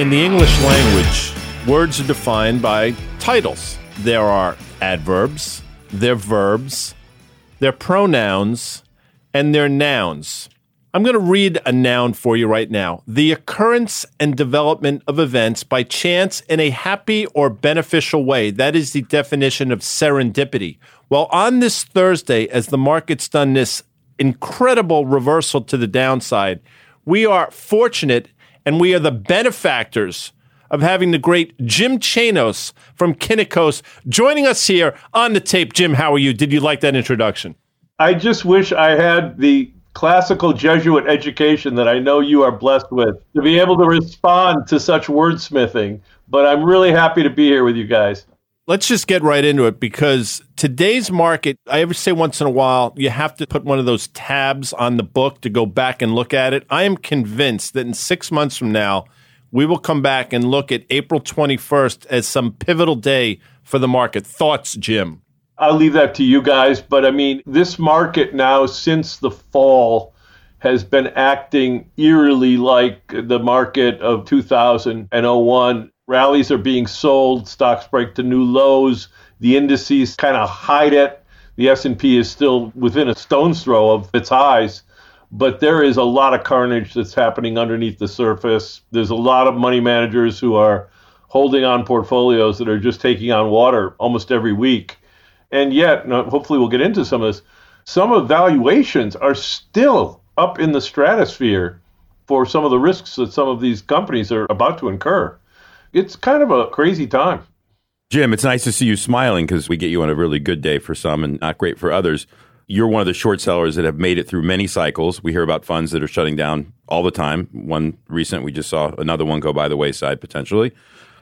In the English language, words are defined by titles. There are adverbs, they're verbs, they're pronouns, and they're nouns. I'm going to read a noun for you right now. The occurrence and development of events by chance in a happy or beneficial way. That is the definition of serendipity. Well, on this Thursday, as the market's done this incredible reversal to the downside, we are fortunate and we are the benefactors of having the great Jim Chanos from Kynikos joining us here on the tape. Jim, how are you? Did you like that introduction? I just wish I had the classical Jesuit education that I know you are blessed with to be able to respond to such wordsmithing. But I'm really happy to be here with you guys. Let's just get right into it because today's market, I ever say once in a while, you have to put one of those tabs on the book to go back and look at it. I am convinced that in six months from now, we will come back and look at April 21st as some pivotal day for the market. Thoughts, Jim? I'll leave that to you guys. But I mean, this market now, since the fall, has been acting eerily like the market of 2001. Rallies are being sold, stocks break to new lows, the indices kind of hide it. The S&P is still within a stone's throw of its highs, but there is a lot of carnage that's happening underneath the surface. There's a lot of money managers who are holding on portfolios that are just taking on water almost every week. And yet, hopefully, we'll get into some of this. Some of valuations are still up in the stratosphere for some of the risks that some of these companies are about to incur. It's kind of a crazy time. Jim, it's nice to see you smiling because we get you on a really good day for some and not great for others. You're one of the short sellers that have made it through many cycles. We hear about funds that are shutting down all the time. One recent, we just saw another one go by the wayside potentially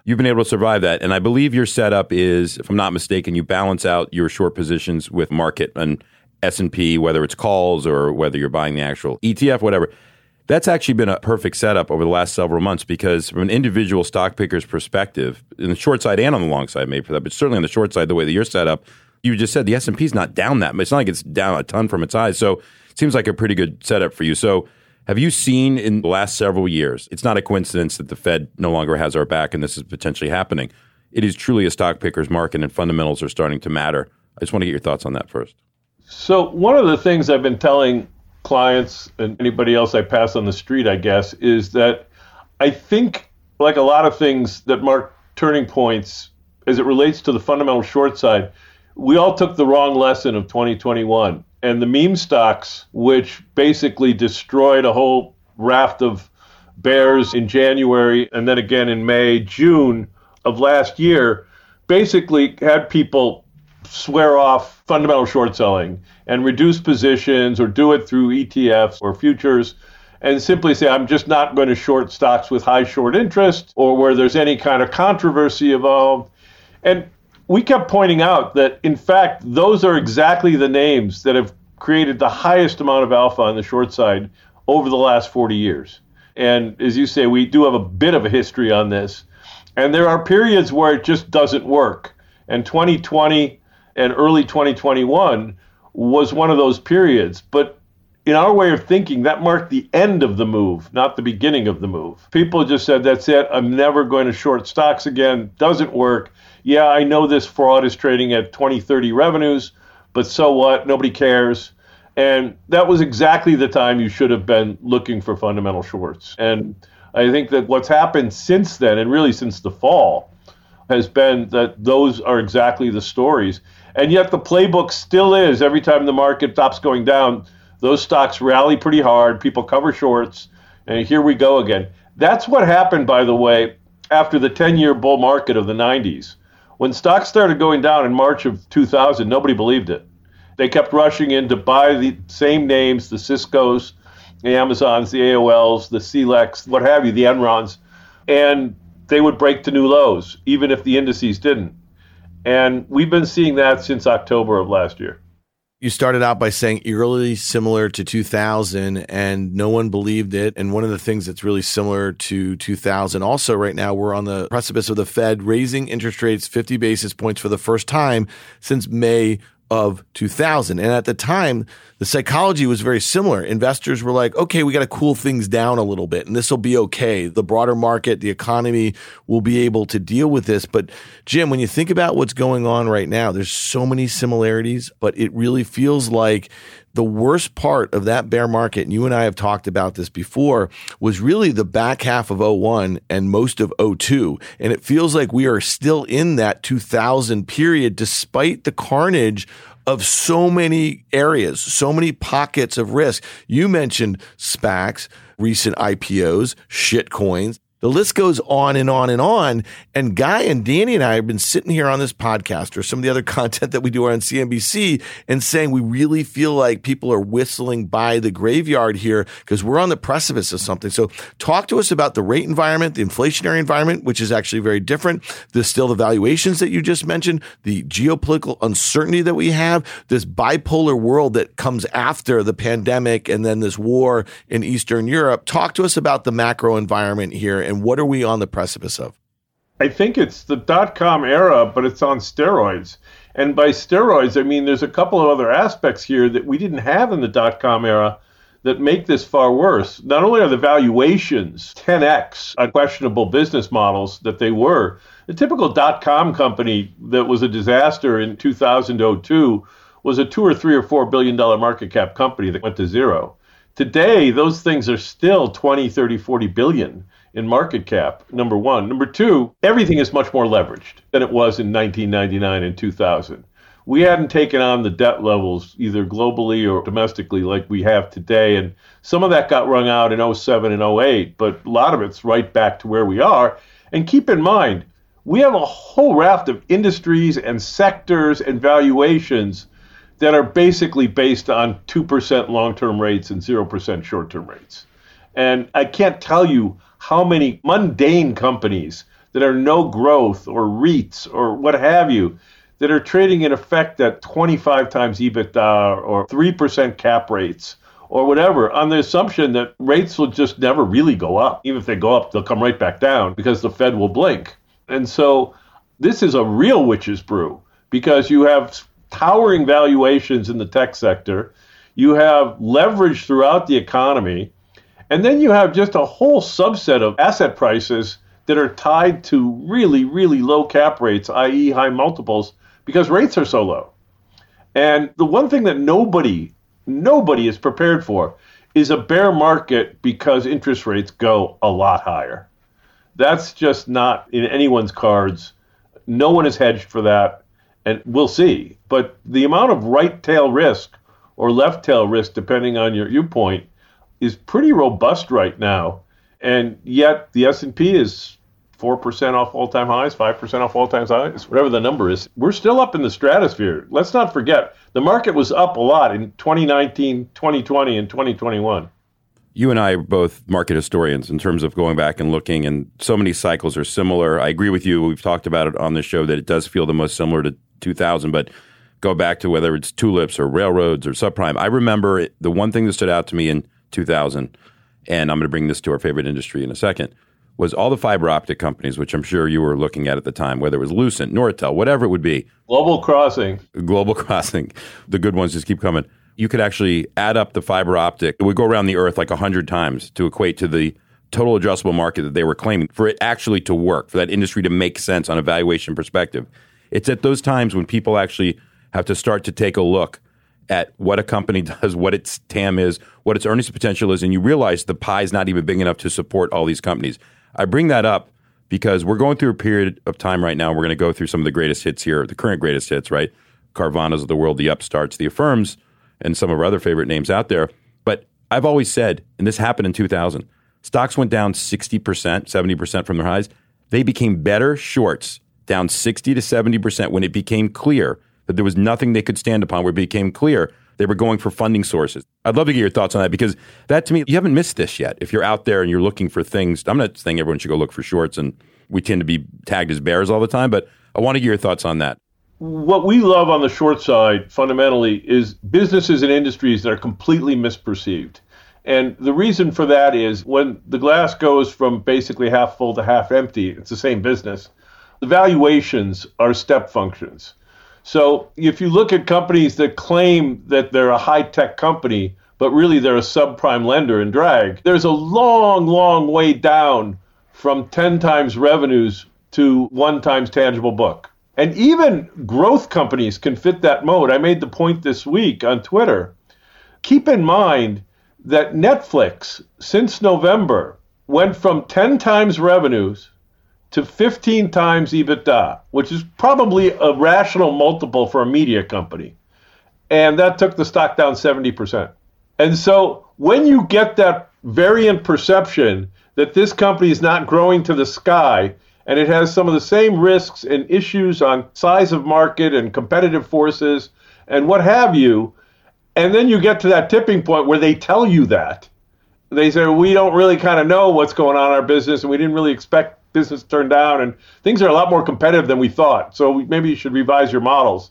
you've been able to survive that. And I believe your setup is, if I'm not mistaken, you balance out your short positions with market and S&P, whether it's calls or whether you're buying the actual ETF, whatever. That's actually been a perfect setup over the last several months because from an individual stock picker's perspective, in the short side and on the long side, maybe for that, but certainly on the short side, the way that you're set up, you just said the S&P is not down that much. It's not like it's down a ton from its highs. So it seems like a pretty good setup for you. So have you seen in the last several years? It's not a coincidence that the Fed no longer has our back and this is potentially happening. It is truly a stock picker's market and fundamentals are starting to matter. I just want to get your thoughts on that first. So, one of the things I've been telling clients and anybody else I pass on the street, I guess, is that I think, like a lot of things that mark turning points as it relates to the fundamental short side, we all took the wrong lesson of 2021 and the meme stocks, which basically destroyed a whole raft of bears in January and then again in May, June of last year, basically had people swear off fundamental short selling and reduce positions or do it through ETFs or futures and simply say, I'm just not going to short stocks with high short interest or where there's any kind of controversy involved. And we kept pointing out that, in fact, those are exactly the names that have created the highest amount of alpha on the short side over the last 40 years. And as you say, we do have a bit of a history on this. And there are periods where it just doesn't work. And 2020 and early 2021 was one of those periods. But in our way of thinking, that marked the end of the move, not the beginning of the move. People just said, that's it. I'm never going to short stocks again. Doesn't work yeah, I know this fraud is trading at 20, 30 revenues, but so what? Nobody cares. And that was exactly the time you should have been looking for fundamental shorts. And I think that what's happened since then, and really since the fall, has been that those are exactly the stories. And yet the playbook still is every time the market stops going down, those stocks rally pretty hard, people cover shorts, and here we go again. That's what happened, by the way, after the 10 year bull market of the 90s. When stocks started going down in March of 2000, nobody believed it. They kept rushing in to buy the same names, the Cisco's, the Amazons, the AOLs, the CLECs, what have you, the Enrons. and they would break to new lows, even if the indices didn't. And we've been seeing that since October of last year. You started out by saying eerily similar to 2000, and no one believed it. And one of the things that's really similar to 2000, also right now, we're on the precipice of the Fed raising interest rates 50 basis points for the first time since May of 2000. And at the time, the psychology was very similar. Investors were like, okay, we got to cool things down a little bit and this will be okay. The broader market, the economy will be able to deal with this. But Jim, when you think about what's going on right now, there's so many similarities, but it really feels like the worst part of that bear market, and you and I have talked about this before, was really the back half of 01 and most of 02. And it feels like we are still in that 2000 period despite the carnage of so many areas, so many pockets of risk. You mentioned SPACs, recent IPOs, shit coins. The list goes on and on and on. And Guy and Danny and I have been sitting here on this podcast or some of the other content that we do on CNBC and saying we really feel like people are whistling by the graveyard here because we're on the precipice of something. So talk to us about the rate environment, the inflationary environment, which is actually very different. There's still the valuations that you just mentioned, the geopolitical uncertainty that we have, this bipolar world that comes after the pandemic and then this war in Eastern Europe. Talk to us about the macro environment here and what are we on the precipice of? I think it's the dot com era, but it's on steroids. And by steroids, I mean there's a couple of other aspects here that we didn't have in the dot com era that make this far worse. Not only are the valuations 10x on questionable business models that they were, the typical dot com company that was a disaster in 2002 was a two or three or four billion dollar market cap company that went to zero. Today, those things are still 20, 30, 40 billion in market cap, number one. Number two, everything is much more leveraged than it was in 1999 and 2000. We hadn't taken on the debt levels either globally or domestically like we have today. And some of that got wrung out in 07 and 08, but a lot of it's right back to where we are. And keep in mind, we have a whole raft of industries and sectors and valuations that are basically based on 2% long term rates and 0% short term rates. And I can't tell you how many mundane companies that are no growth or REITs or what have you that are trading in effect at 25 times EBITDA or 3% cap rates or whatever on the assumption that rates will just never really go up. Even if they go up, they'll come right back down because the Fed will blink. And so this is a real witch's brew because you have towering valuations in the tech sector, you have leverage throughout the economy, and then you have just a whole subset of asset prices that are tied to really, really low cap rates, i.e., high multiples, because rates are so low. And the one thing that nobody, nobody is prepared for is a bear market because interest rates go a lot higher. That's just not in anyone's cards. No one is hedged for that, and we'll see. But the amount of right tail risk or left tail risk, depending on your viewpoint, is pretty robust right now, and yet the S and P is four percent off all time highs, five percent off all time highs, whatever the number is. We're still up in the stratosphere. Let's not forget the market was up a lot in 2019, 2020, and 2021. You and I are both market historians in terms of going back and looking, and so many cycles are similar. I agree with you. We've talked about it on the show that it does feel the most similar to 2000, but go back to whether it's tulips or railroads or subprime. I remember the one thing that stood out to me in 2000, and I'm going to bring this to our favorite industry in a second, was all the fiber optic companies, which I'm sure you were looking at at the time, whether it was Lucent, Nortel, whatever it would be. Global Crossing. Global Crossing. The good ones just keep coming. You could actually add up the fiber optic. It would go around the earth like 100 times to equate to the total addressable market that they were claiming for it actually to work, for that industry to make sense on a valuation perspective. It's at those times when people actually have to start to take a look at what a company does, what its TAM is, what its earnings potential is, and you realize the pie is not even big enough to support all these companies. I bring that up because we're going through a period of time right now. We're going to go through some of the greatest hits here, the current greatest hits, right? Carvanas of the world, the upstarts, the affirms, and some of our other favorite names out there. But I've always said, and this happened in 2000, stocks went down 60%, 70% from their highs. They became better shorts, down 60 to 70% when it became clear that there was nothing they could stand upon where it became clear They were going for funding sources. I'd love to get your thoughts on that because that to me, you haven't missed this yet. If you're out there and you're looking for things, I'm not saying everyone should go look for shorts and we tend to be tagged as bears all the time, but I want to get your thoughts on that. What we love on the short side fundamentally is businesses and industries that are completely misperceived. And the reason for that is when the glass goes from basically half full to half empty, it's the same business. The valuations are step functions. So if you look at companies that claim that they're a high tech company, but really they're a subprime lender in drag, there's a long, long way down from 10 times revenues to one times tangible book. And even growth companies can fit that mode. I made the point this week on Twitter. Keep in mind that Netflix, since November, went from 10 times revenues to 15 times EBITDA, which is probably a rational multiple for a media company. And that took the stock down 70%. And so when you get that variant perception that this company is not growing to the sky and it has some of the same risks and issues on size of market and competitive forces and what have you, and then you get to that tipping point where they tell you that. They say, we don't really kind of know what's going on in our business and we didn't really expect business turned down, and things are a lot more competitive than we thought. So maybe you should revise your models.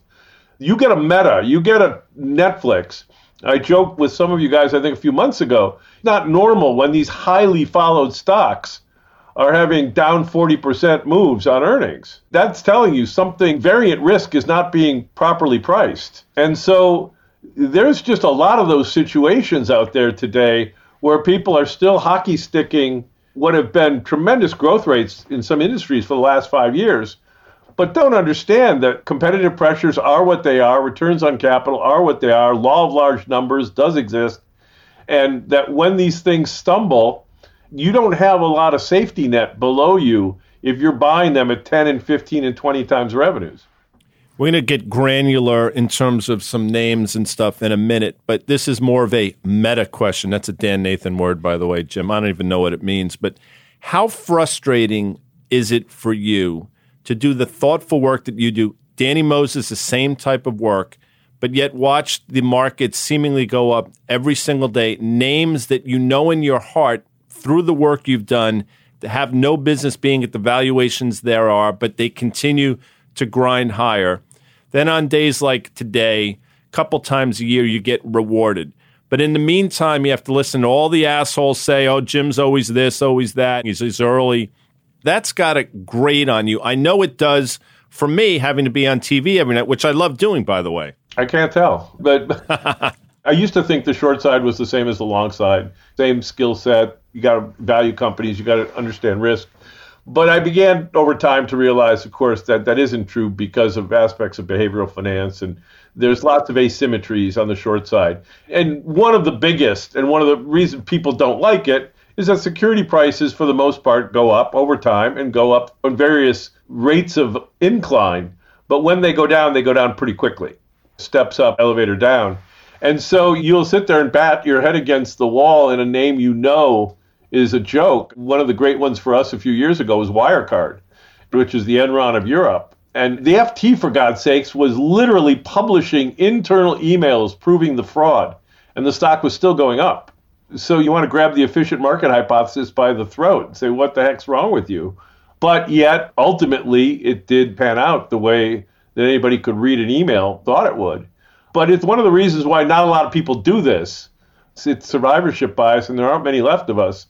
You get a Meta, you get a Netflix. I joked with some of you guys, I think a few months ago, not normal when these highly followed stocks are having down 40% moves on earnings. That's telling you something variant risk is not being properly priced. And so there's just a lot of those situations out there today where people are still hockey sticking what have been tremendous growth rates in some industries for the last five years, but don't understand that competitive pressures are what they are, returns on capital are what they are, law of large numbers does exist, and that when these things stumble, you don't have a lot of safety net below you if you're buying them at 10 and 15 and 20 times revenues. We're going to get granular in terms of some names and stuff in a minute, but this is more of a meta question. That's a Dan Nathan word, by the way, Jim. I don't even know what it means, but how frustrating is it for you to do the thoughtful work that you do? Danny Moses, the same type of work, but yet watch the market seemingly go up every single day. Names that you know in your heart through the work you've done that have no business being at the valuations there are, but they continue to grind higher. Then on days like today, a couple times a year, you get rewarded. But in the meantime, you have to listen to all the assholes say, oh, Jim's always this, always that. He's, he's early. That's got to grate on you. I know it does for me having to be on TV every night, which I love doing, by the way. I can't tell. But I used to think the short side was the same as the long side. Same skill set. You got to value companies. You got to understand risk. But I began over time to realize, of course, that that isn't true because of aspects of behavioral finance. And there's lots of asymmetries on the short side. And one of the biggest, and one of the reasons people don't like it, is that security prices, for the most part, go up over time and go up on various rates of incline. But when they go down, they go down pretty quickly. Steps up, elevator down. And so you'll sit there and bat your head against the wall in a name you know is a joke. One of the great ones for us a few years ago was Wirecard, which is the Enron of Europe. And the FT, for God's sakes, was literally publishing internal emails proving the fraud, and the stock was still going up. So you want to grab the efficient market hypothesis by the throat and say, what the heck's wrong with you? But yet, ultimately, it did pan out the way that anybody could read an email thought it would. But it's one of the reasons why not a lot of people do this. It's survivorship bias, and there aren't many left of us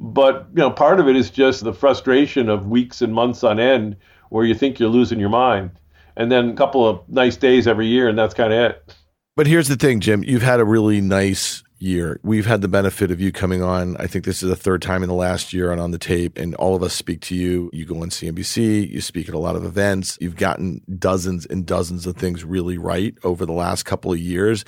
but you know, part of it is just the frustration of weeks and months on end where you think you're losing your mind, and then a couple of nice days every year, and that's kind of it. But here's the thing, Jim. You've had a really nice year. We've had the benefit of you coming on. I think this is the third time in the last year on on the tape, and all of us speak to you. You go on CNBC, you speak at a lot of events. You've gotten dozens and dozens of things really right over the last couple of years.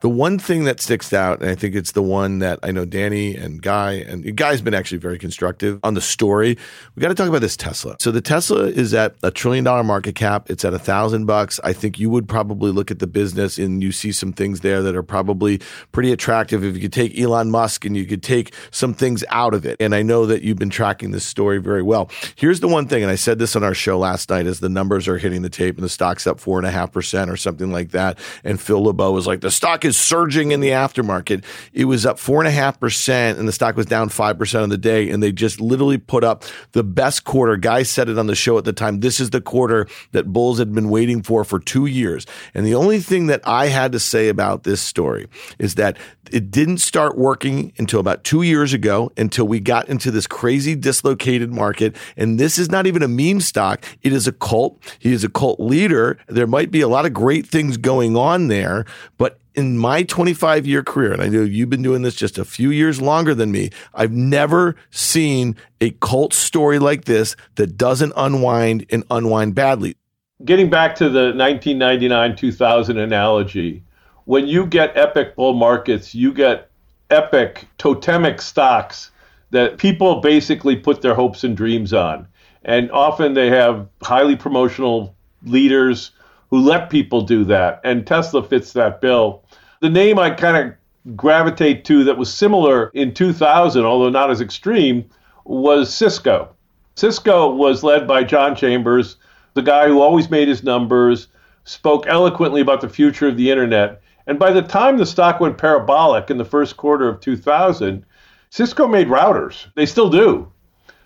The one thing that sticks out, and I think it's the one that I know Danny and Guy, and Guy's been actually very constructive on the story. We got to talk about this Tesla. So the Tesla is at a trillion dollar market cap. It's at a thousand bucks. I think you would probably look at the business and you see some things there that are probably pretty attractive. If you could take Elon Musk and you could take some things out of it. And I know that you've been tracking this story very well. Here's the one thing, and I said this on our show last night as the numbers are hitting the tape and the stock's up four and a half percent or something like that. And Phil LeBeau was like, the stock surging in the aftermarket. It was up four and a half percent, and the stock was down five percent on the day. And they just literally put up the best quarter. Guys said it on the show at the time. This is the quarter that bulls had been waiting for for two years. And the only thing that I had to say about this story is that it didn't start working until about two years ago, until we got into this crazy dislocated market. And this is not even a meme stock. It is a cult. He is a cult leader. There might be a lot of great things going on there, but in my 25 year career, and I know you've been doing this just a few years longer than me, I've never seen a cult story like this that doesn't unwind and unwind badly. Getting back to the 1999 2000 analogy, when you get epic bull markets, you get epic totemic stocks that people basically put their hopes and dreams on. And often they have highly promotional leaders who let people do that. And Tesla fits that bill. The name I kind of gravitate to that was similar in 2000, although not as extreme, was Cisco. Cisco was led by John Chambers, the guy who always made his numbers, spoke eloquently about the future of the internet, and by the time the stock went parabolic in the first quarter of 2000, Cisco made routers. They still do.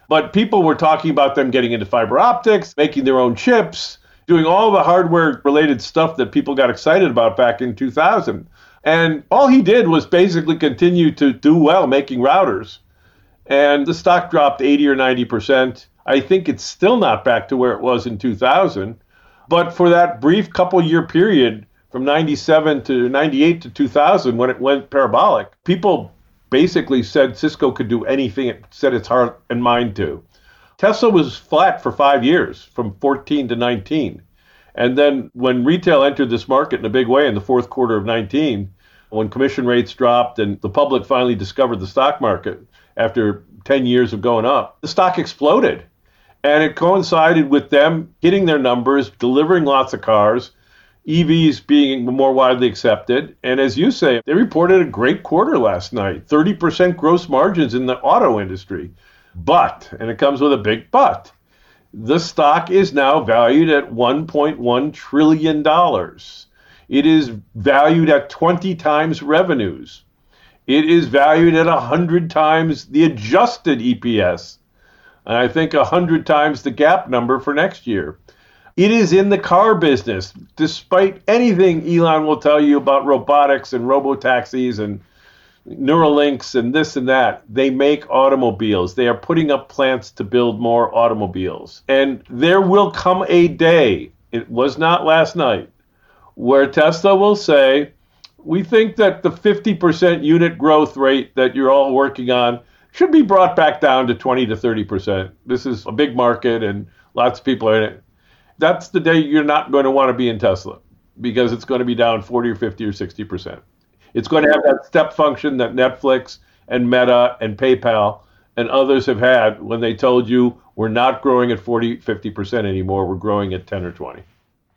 But people were talking about them getting into fiber optics, making their own chips, doing all the hardware related stuff that people got excited about back in 2000. And all he did was basically continue to do well making routers. And the stock dropped 80 or 90%. I think it's still not back to where it was in 2000. But for that brief couple year period, from 97 to 98 to 2000 when it went parabolic, people basically said Cisco could do anything it set its heart and mind to. Tesla was flat for five years, from 14 to 19. And then when retail entered this market in a big way in the fourth quarter of 19, when commission rates dropped and the public finally discovered the stock market after 10 years of going up, the stock exploded. And it coincided with them hitting their numbers, delivering lots of cars, EVs being more widely accepted. And as you say, they reported a great quarter last night 30% gross margins in the auto industry. But, and it comes with a big but, the stock is now valued at $1.1 trillion. It is valued at 20 times revenues. It is valued at 100 times the adjusted EPS. And I think 100 times the gap number for next year. It is in the car business, despite anything Elon will tell you about robotics and robo taxis and Neuralinks and this and that. They make automobiles. They are putting up plants to build more automobiles. And there will come a day, it was not last night, where Tesla will say, we think that the 50% unit growth rate that you're all working on should be brought back down to 20 to 30%. This is a big market and lots of people are in it that's the day you're not going to want to be in Tesla because it's going to be down 40 or 50 or 60 percent. It's going to have that step function that Netflix and Meta and PayPal and others have had when they told you we're not growing at 40, 50 percent anymore. We're growing at 10 or 20.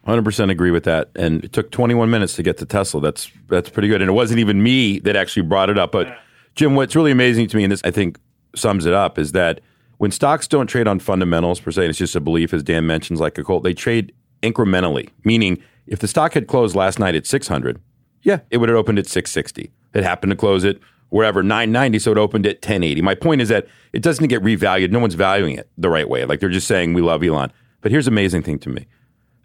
100% agree with that. And it took 21 minutes to get to Tesla. That's that's pretty good. And it wasn't even me that actually brought it up. But Jim, what's really amazing to me, and this I think sums it up, is that – when stocks don't trade on fundamentals per se, it's just a belief, as Dan mentions, like a cult, they trade incrementally, meaning if the stock had closed last night at 600, yeah, it would have opened at 660. It happened to close it wherever 990, so it opened at 1080. My point is that it doesn't get revalued. No one's valuing it the right way. Like they're just saying, we love Elon. But here's the amazing thing to me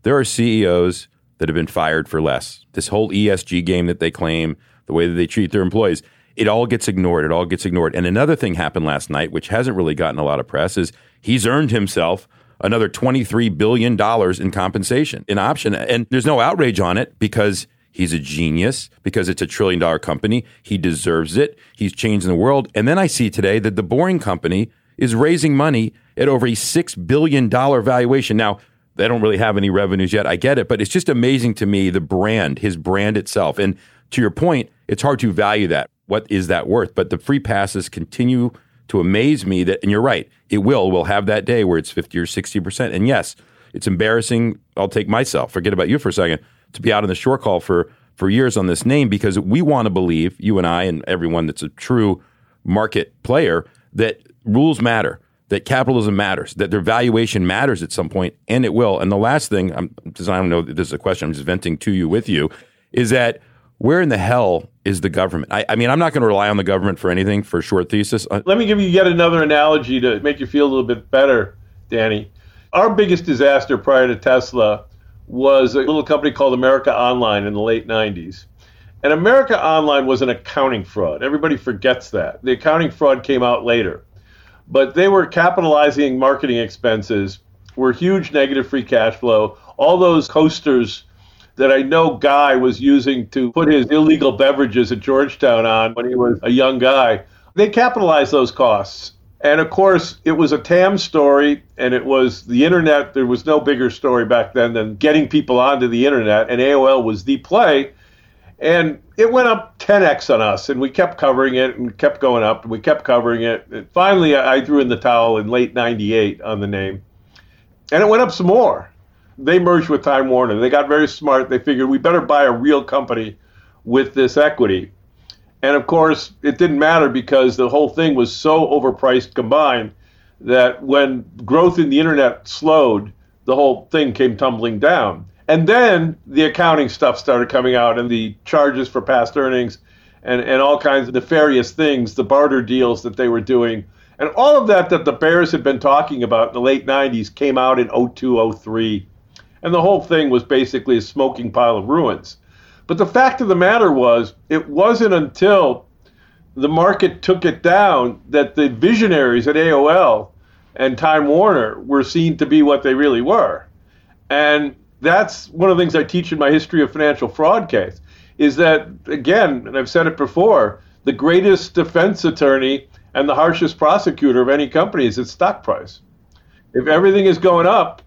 there are CEOs that have been fired for less. This whole ESG game that they claim, the way that they treat their employees, it all gets ignored. It all gets ignored. And another thing happened last night, which hasn't really gotten a lot of press, is he's earned himself another $23 billion in compensation, in option. And there's no outrage on it because he's a genius, because it's a trillion dollar company. He deserves it. He's changing the world. And then I see today that the Boring Company is raising money at over a $6 billion valuation. Now, they don't really have any revenues yet. I get it, but it's just amazing to me the brand, his brand itself. And to your point, it's hard to value that what is that worth? But the free passes continue to amaze me that, and you're right, it will. We'll have that day where it's 50 or 60%. And yes, it's embarrassing. I'll take myself, forget about you for a second, to be out on the short call for, for years on this name because we want to believe, you and I and everyone that's a true market player, that rules matter, that capitalism matters, that their valuation matters at some point, and it will. And the last thing, I'm, because I don't know this is a question, I'm just venting to you with you, is that where in the hell is the government? I, I mean, I'm not going to rely on the government for anything for a short thesis. Let me give you yet another analogy to make you feel a little bit better, Danny. Our biggest disaster prior to Tesla was a little company called America Online in the late 90s. And America Online was an accounting fraud. Everybody forgets that. The accounting fraud came out later. But they were capitalizing marketing expenses, were huge negative free cash flow. All those coasters that I know Guy was using to put his illegal beverages at Georgetown on when he was a young guy, they capitalized those costs. And of course, it was a TAM story, and it was the internet. There was no bigger story back then than getting people onto the internet, and AOL was the play. And it went up 10x on us, and we kept covering it and kept going up, and we kept covering it. And finally, I threw in the towel in late 98 on the name. And it went up some more. They merged with Time Warner. They got very smart. They figured we better buy a real company with this equity. And of course, it didn't matter because the whole thing was so overpriced combined that when growth in the internet slowed, the whole thing came tumbling down. And then the accounting stuff started coming out and the charges for past earnings and, and all kinds of nefarious things, the barter deals that they were doing. And all of that that the Bears had been talking about in the late 90s came out in 02, 03. And the whole thing was basically a smoking pile of ruins. But the fact of the matter was, it wasn't until the market took it down that the visionaries at AOL and Time Warner were seen to be what they really were. And that's one of the things I teach in my history of financial fraud case is that, again, and I've said it before, the greatest defense attorney and the harshest prosecutor of any company is its stock price. If everything is going up,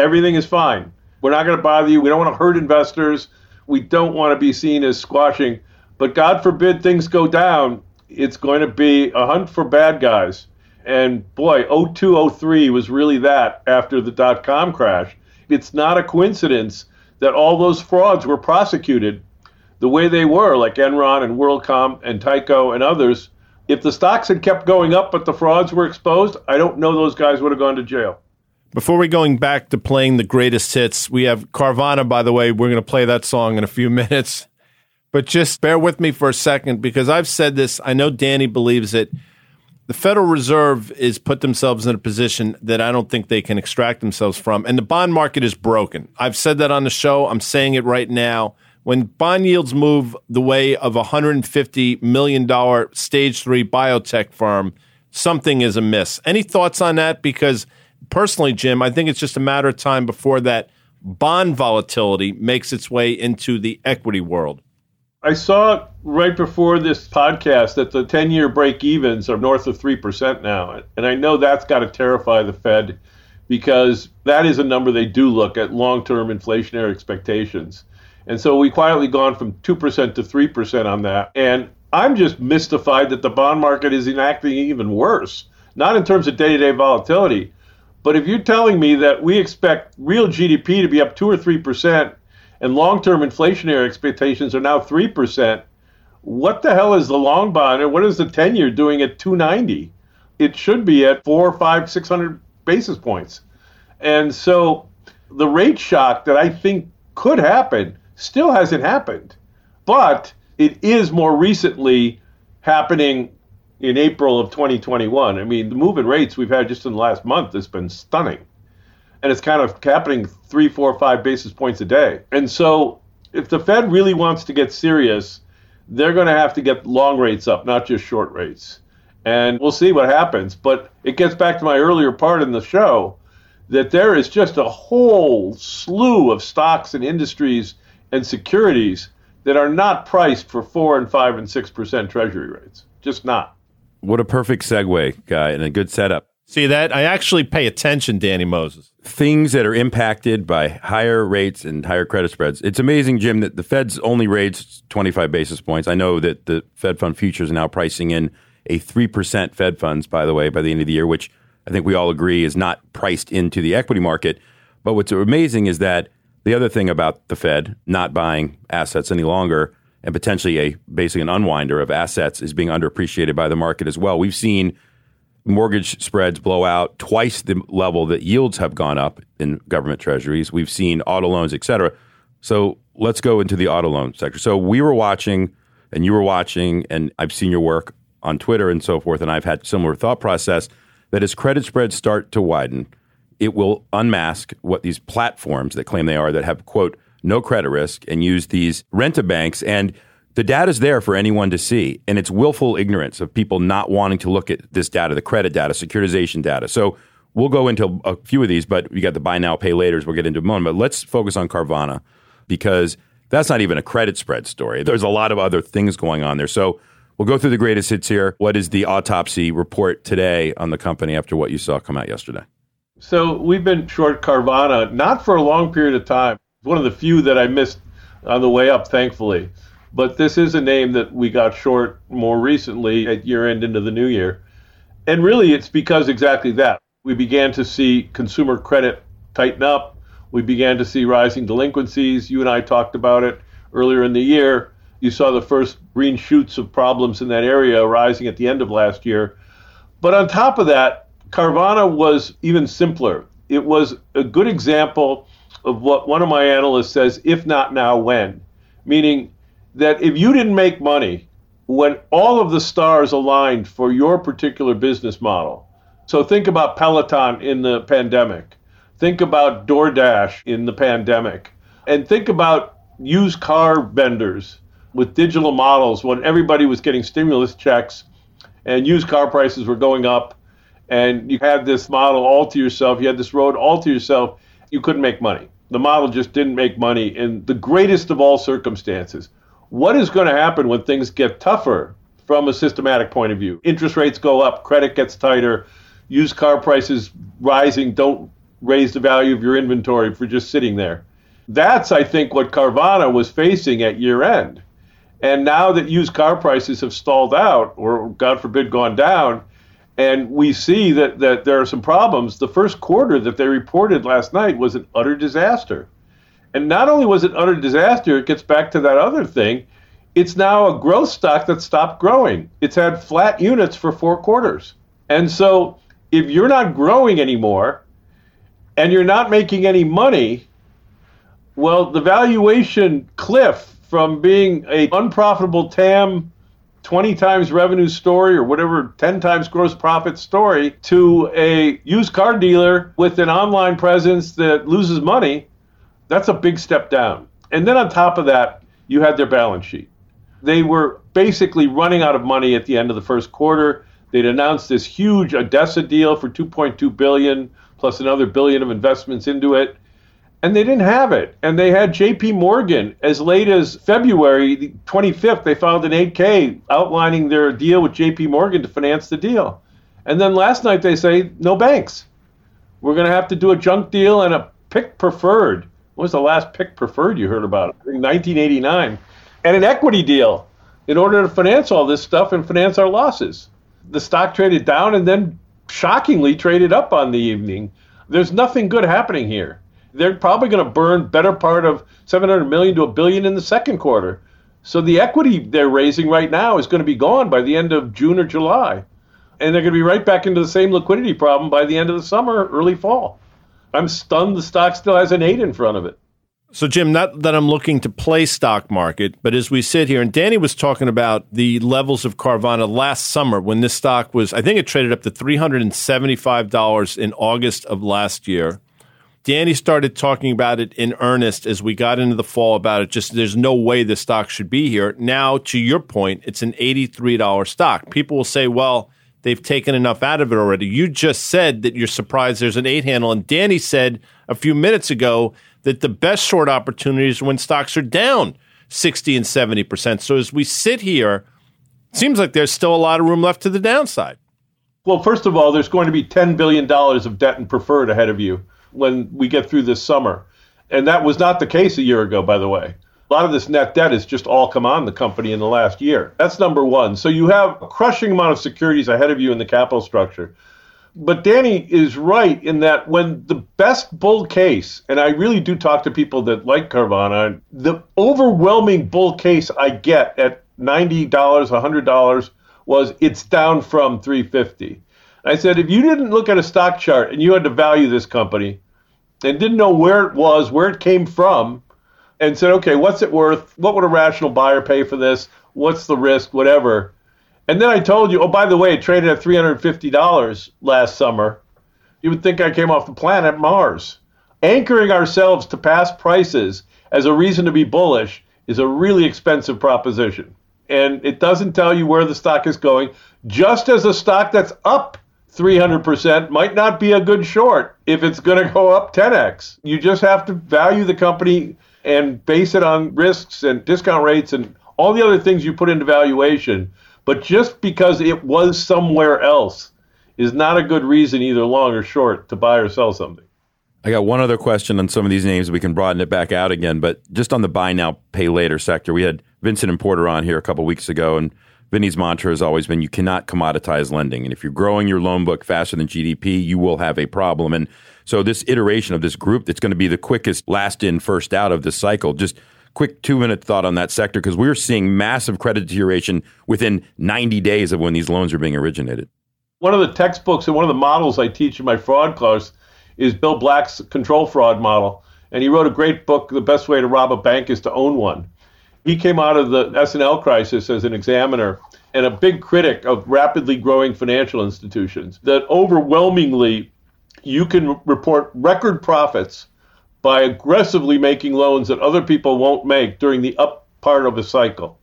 everything is fine. We're not going to bother you. We don't want to hurt investors. We don't want to be seen as squashing. But God forbid things go down, it's going to be a hunt for bad guys. And boy, 0203 was really that after the dot com crash. It's not a coincidence that all those frauds were prosecuted the way they were, like Enron and WorldCom and Tyco and others. If the stocks had kept going up but the frauds were exposed, I don't know those guys would have gone to jail. Before we going back to playing the greatest hits, we have Carvana, by the way. We're going to play that song in a few minutes. But just bear with me for a second because I've said this. I know Danny believes it. The Federal Reserve is put themselves in a position that I don't think they can extract themselves from. And the bond market is broken. I've said that on the show. I'm saying it right now. When bond yields move the way of a $150 million stage three biotech firm, something is amiss. Any thoughts on that? Because personally, Jim, I think it's just a matter of time before that bond volatility makes its way into the equity world. I saw right before this podcast that the 10 year break evens are north of 3% now. And I know that's got to terrify the Fed because that is a number they do look at long term inflationary expectations. And so we quietly gone from 2% to 3% on that. And I'm just mystified that the bond market is enacting even worse, not in terms of day to day volatility. But if you're telling me that we expect real GDP to be up 2 or 3% and long term inflationary expectations are now 3%, what the hell is the long bond and what is the 10 year doing at 290? It should be at four, five, 600 basis points. And so the rate shock that I think could happen still hasn't happened. But it is more recently happening in April of 2021. I mean, the move in rates we've had just in the last month has been stunning and it's kind of happening three, four, five basis points a day. And so, if the Fed really wants to get serious, they're going to have to get long rates up, not just short rates. And we'll see what happens. But it gets back to my earlier part in the show that there is just a whole slew of stocks and industries and securities that are not priced for four and five and six percent treasury rates. Just not. What a perfect segue, guy, and a good setup. See that? I actually pay attention, Danny Moses. Things that are impacted by higher rates and higher credit spreads. It's amazing, Jim, that the Fed's only raised 25 basis points. I know that the Fed fund futures are now pricing in a 3% Fed funds, by the way, by the end of the year, which I think we all agree is not priced into the equity market. But what's amazing is that the other thing about the Fed not buying assets any longer and potentially a basically an unwinder of assets is being underappreciated by the market as well. We've seen – mortgage spreads blow out twice the level that yields have gone up in government treasuries. We've seen auto loans, et cetera. So let's go into the auto loan sector. So we were watching, and you were watching, and I've seen your work on Twitter and so forth, and I've had similar thought process that as credit spreads start to widen, it will unmask what these platforms that claim they are that have quote no credit risk and use these rent a banks and the data is there for anyone to see and it's willful ignorance of people not wanting to look at this data the credit data securitization data. So we'll go into a few of these but we got the buy now pay laters we'll get into a moment but let's focus on carvana because that's not even a credit spread story. There's a lot of other things going on there. So we'll go through the greatest hits here. What is the autopsy report today on the company after what you saw come out yesterday? So we've been short Carvana, not for a long period of time. One of the few that I missed on the way up, thankfully. But this is a name that we got short more recently at year end into the new year. And really, it's because exactly that. We began to see consumer credit tighten up. We began to see rising delinquencies. You and I talked about it earlier in the year. You saw the first green shoots of problems in that area arising at the end of last year. But on top of that, Carvana was even simpler. It was a good example of what one of my analysts says, if not now, when. Meaning that if you didn't make money when all of the stars aligned for your particular business model, so think about Peloton in the pandemic, think about DoorDash in the pandemic, and think about used car vendors with digital models when everybody was getting stimulus checks and used car prices were going up and you had this model all to yourself, you had this road all to yourself, you couldn't make money. The model just didn't make money in the greatest of all circumstances. What is going to happen when things get tougher from a systematic point of view? Interest rates go up, credit gets tighter, used car prices rising don't raise the value of your inventory for just sitting there. That's, I think, what Carvana was facing at year end. And now that used car prices have stalled out, or God forbid, gone down, and we see that, that there are some problems. The first quarter that they reported last night was an utter disaster. And not only was it utter disaster, it gets back to that other thing. It's now a growth stock that stopped growing. It's had flat units for four quarters. And so if you're not growing anymore and you're not making any money, well, the valuation cliff from being a unprofitable TAM 20 times revenue story or whatever 10 times gross profit story to a used car dealer with an online presence that loses money, that's a big step down. And then on top of that, you had their balance sheet. They were basically running out of money at the end of the first quarter. They'd announced this huge ADESA deal for 2.2 billion plus another billion of investments into it and they didn't have it. And they had JP Morgan as late as February 25th. They filed an 8K outlining their deal with JP Morgan to finance the deal. And then last night they say, no banks. We're going to have to do a junk deal and a PIK preferred. What was the last PIK preferred you heard about? 1989. And an equity deal in order to finance all this stuff and finance our losses. The stock traded down and then shockingly traded up on the evening. There's nothing good happening here they're probably going to burn better part of 700 million to a billion in the second quarter. So the equity they're raising right now is going to be gone by the end of June or July. And they're going to be right back into the same liquidity problem by the end of the summer, early fall. I'm stunned the stock still has an eight in front of it. So, Jim, not that I'm looking to play stock market, but as we sit here, and Danny was talking about the levels of Carvana last summer when this stock was, I think it traded up to $375 in August of last year. Danny started talking about it in earnest as we got into the fall about it. Just there's no way the stock should be here. Now, to your point, it's an $83 stock. People will say, well, they've taken enough out of it already. You just said that you're surprised there's an eight handle. And Danny said a few minutes ago that the best short opportunities when stocks are down 60 and 70%. So as we sit here, seems like there's still a lot of room left to the downside. Well, first of all, there's going to be $10 billion of debt and preferred ahead of you when we get through this summer. And that was not the case a year ago, by the way. A lot of this net debt has just all come on the company in the last year. That's number one. So you have a crushing amount of securities ahead of you in the capital structure. But Danny is right in that when the best bull case, and I really do talk to people that like Carvana, the overwhelming bull case I get at $90, $100 was it's down from 350. I said, if you didn't look at a stock chart and you had to value this company and didn't know where it was, where it came from, and said, okay, what's it worth? What would a rational buyer pay for this? What's the risk? Whatever. And then I told you, oh, by the way, it traded at $350 last summer. You would think I came off the planet Mars. Anchoring ourselves to past prices as a reason to be bullish is a really expensive proposition. And it doesn't tell you where the stock is going, just as a stock that's up 300% might not be a good short if it's going to go up 10x. You just have to value the company and base it on risks and discount rates and all the other things you put into valuation. But just because it was somewhere else is not a good reason, either long or short, to buy or sell something. I got one other question on some of these names. We can broaden it back out again, but just on the buy now, pay later sector, we had Vincent and Porter on here a couple weeks ago, and Vinny's mantra has always been you cannot commoditize lending. And if you're growing your loan book faster than GDP, you will have a problem. And so this iteration of this group that's going to be the quickest last in, first out of this cycle, just quick two minute thought on that sector because we're seeing massive credit deterioration within 90 days of when these loans are being originated. One of the textbooks and one of the models I teach in my fraud class is Bill Black's control fraud model. And he wrote a great book, The Best Way to Rob a Bank is to Own One. He came out of the S&L crisis as an examiner and a big critic of rapidly growing financial institutions. That overwhelmingly, you can report record profits by aggressively making loans that other people won't make during the up part of a cycle,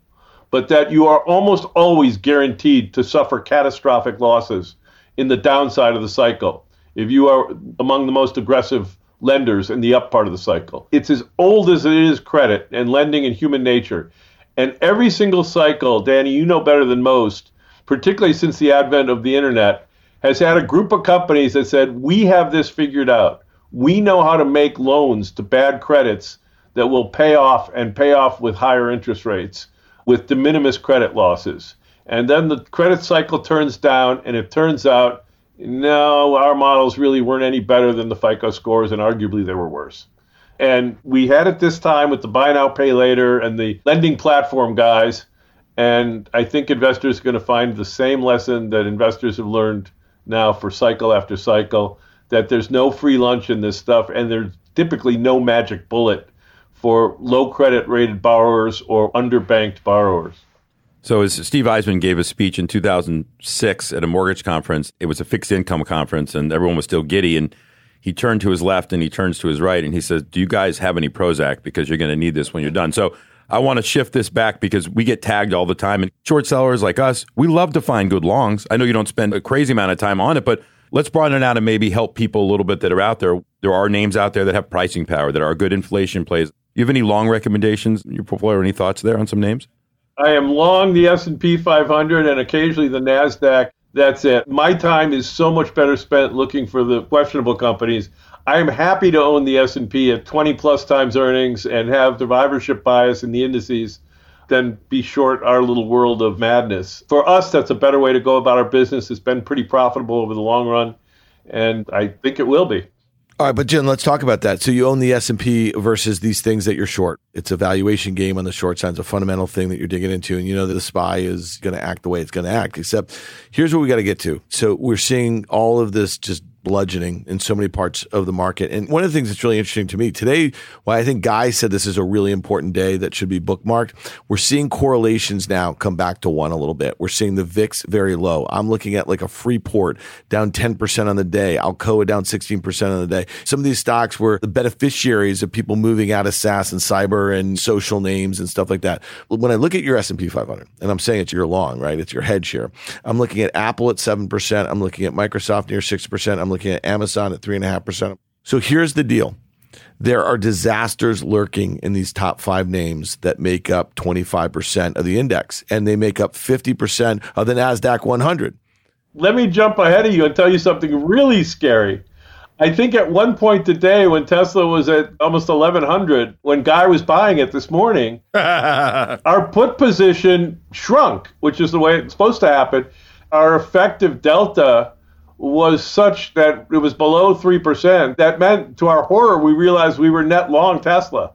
but that you are almost always guaranteed to suffer catastrophic losses in the downside of the cycle if you are among the most aggressive lenders in the up part of the cycle. It's as old as it is credit and lending and human nature. And every single cycle, Danny, you know better than most, particularly since the advent of the internet, has had a group of companies that said, We have this figured out. We know how to make loans to bad credits that will pay off and pay off with higher interest rates with de minimis credit losses. And then the credit cycle turns down, and it turns out no, our models really weren't any better than the FICO scores, and arguably they were worse. And we had it this time with the buy now, pay later and the lending platform guys. And I think investors are going to find the same lesson that investors have learned now for cycle after cycle that there's no free lunch in this stuff, and there's typically no magic bullet for low credit rated borrowers or underbanked borrowers. So, as Steve Eisman gave a speech in 2006 at a mortgage conference, it was a fixed income conference, and everyone was still giddy. And he turned to his left and he turns to his right, and he says, "Do you guys have any Prozac? Because you're going to need this when you're done." So, I want to shift this back because we get tagged all the time, and short sellers like us, we love to find good longs. I know you don't spend a crazy amount of time on it, but let's broaden it out and maybe help people a little bit that are out there. There are names out there that have pricing power, that are good inflation plays. You have any long recommendations in your portfolio? Any thoughts there on some names? I am long the S&P 500 and occasionally the Nasdaq. That's it. My time is so much better spent looking for the questionable companies. I am happy to own the S&P at 20 plus times earnings and have survivorship bias in the indices than be short our little world of madness. For us, that's a better way to go about our business. It's been pretty profitable over the long run, and I think it will be. All right, but Jen, let's talk about that. So you own the S and P versus these things that you're short. It's a valuation game on the short side. It's a fundamental thing that you're digging into, and you know that the SPY is going to act the way it's going to act. Except, here's what we got to get to. So we're seeing all of this just bludgeoning in so many parts of the market. And one of the things that's really interesting to me today, why I think Guy said this is a really important day that should be bookmarked, we're seeing correlations now come back to one a little bit. We're seeing the VIX very low. I'm looking at like a Freeport down 10% on the day, Alcoa down 16% on the day. Some of these stocks were the beneficiaries of people moving out of SaaS and cyber and social names and stuff like that. When I look at your S&P 500, and I'm saying it's your long, right? It's your hedge here. I'm looking at Apple at 7%. I'm looking at Microsoft near 6%. I'm looking at Amazon at 3.5%. So here's the deal there are disasters lurking in these top five names that make up 25% of the index, and they make up 50% of the NASDAQ 100. Let me jump ahead of you and tell you something really scary. I think at one point today, when Tesla was at almost 1100, when Guy was buying it this morning, our put position shrunk, which is the way it's supposed to happen. Our effective delta was such that it was below 3%. That meant, to our horror, we realized we were net long Tesla.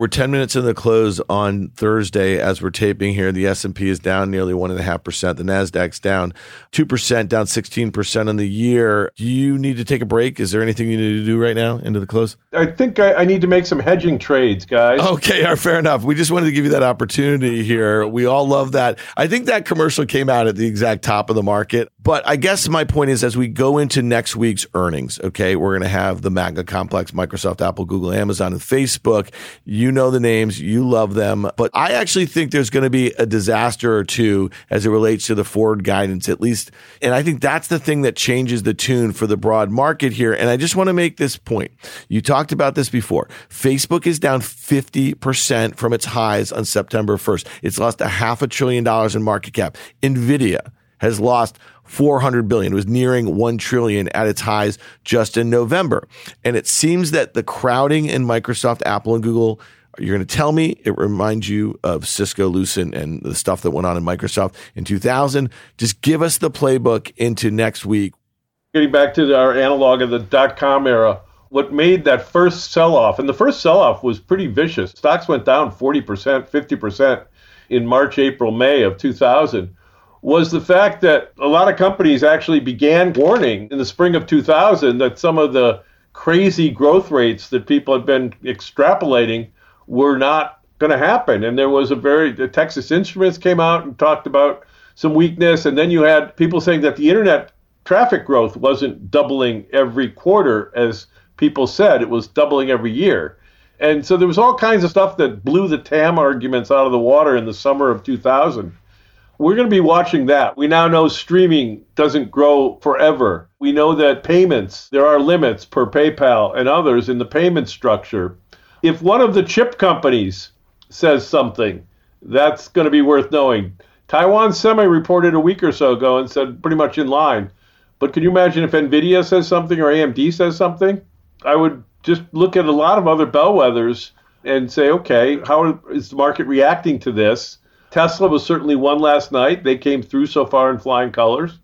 We're 10 minutes in the close on Thursday as we're taping here. The S&P is down nearly 1.5%. The NASDAQ's down 2%, down 16% on the year. Do you need to take a break? Is there anything you need to do right now into the close? I think I, I need to make some hedging trades, guys. Okay, right, fair enough. We just wanted to give you that opportunity here. We all love that. I think that commercial came out at the exact top of the market. But I guess my point is as we go into next week's earnings, okay, we're going to have the MAGA complex, Microsoft, Apple, Google, Amazon, and Facebook. You know the names, you love them. But I actually think there's going to be a disaster or two as it relates to the forward guidance, at least. And I think that's the thing that changes the tune for the broad market here. And I just want to make this point. You talked about this before. Facebook is down 50% from its highs on September 1st. It's lost a half a trillion dollars in market cap. Nvidia has lost 400 billion. It was nearing 1 trillion at its highs just in November. And it seems that the crowding in Microsoft, Apple, and Google you're going to tell me it reminds you of Cisco, Lucent, and the stuff that went on in Microsoft in 2000. Just give us the playbook into next week. Getting back to our analog of the dot com era, what made that first sell off, and the first sell off was pretty vicious. Stocks went down 40%, 50% in March, April, May of 2000 was the fact that a lot of companies actually began warning in the spring of 2000 that some of the crazy growth rates that people had been extrapolating were not going to happen. And there was a very, the Texas Instruments came out and talked about some weakness. And then you had people saying that the internet traffic growth wasn't doubling every quarter, as people said, it was doubling every year. And so there was all kinds of stuff that blew the TAM arguments out of the water in the summer of 2000. We're going to be watching that. We now know streaming doesn't grow forever. We know that payments, there are limits per PayPal and others in the payment structure. If one of the chip companies says something, that's going to be worth knowing. Taiwan Semi reported a week or so ago and said pretty much in line. But can you imagine if Nvidia says something or AMD says something? I would just look at a lot of other bellwethers and say, okay, how is the market reacting to this? Tesla was certainly one last night. They came through so far in flying colors.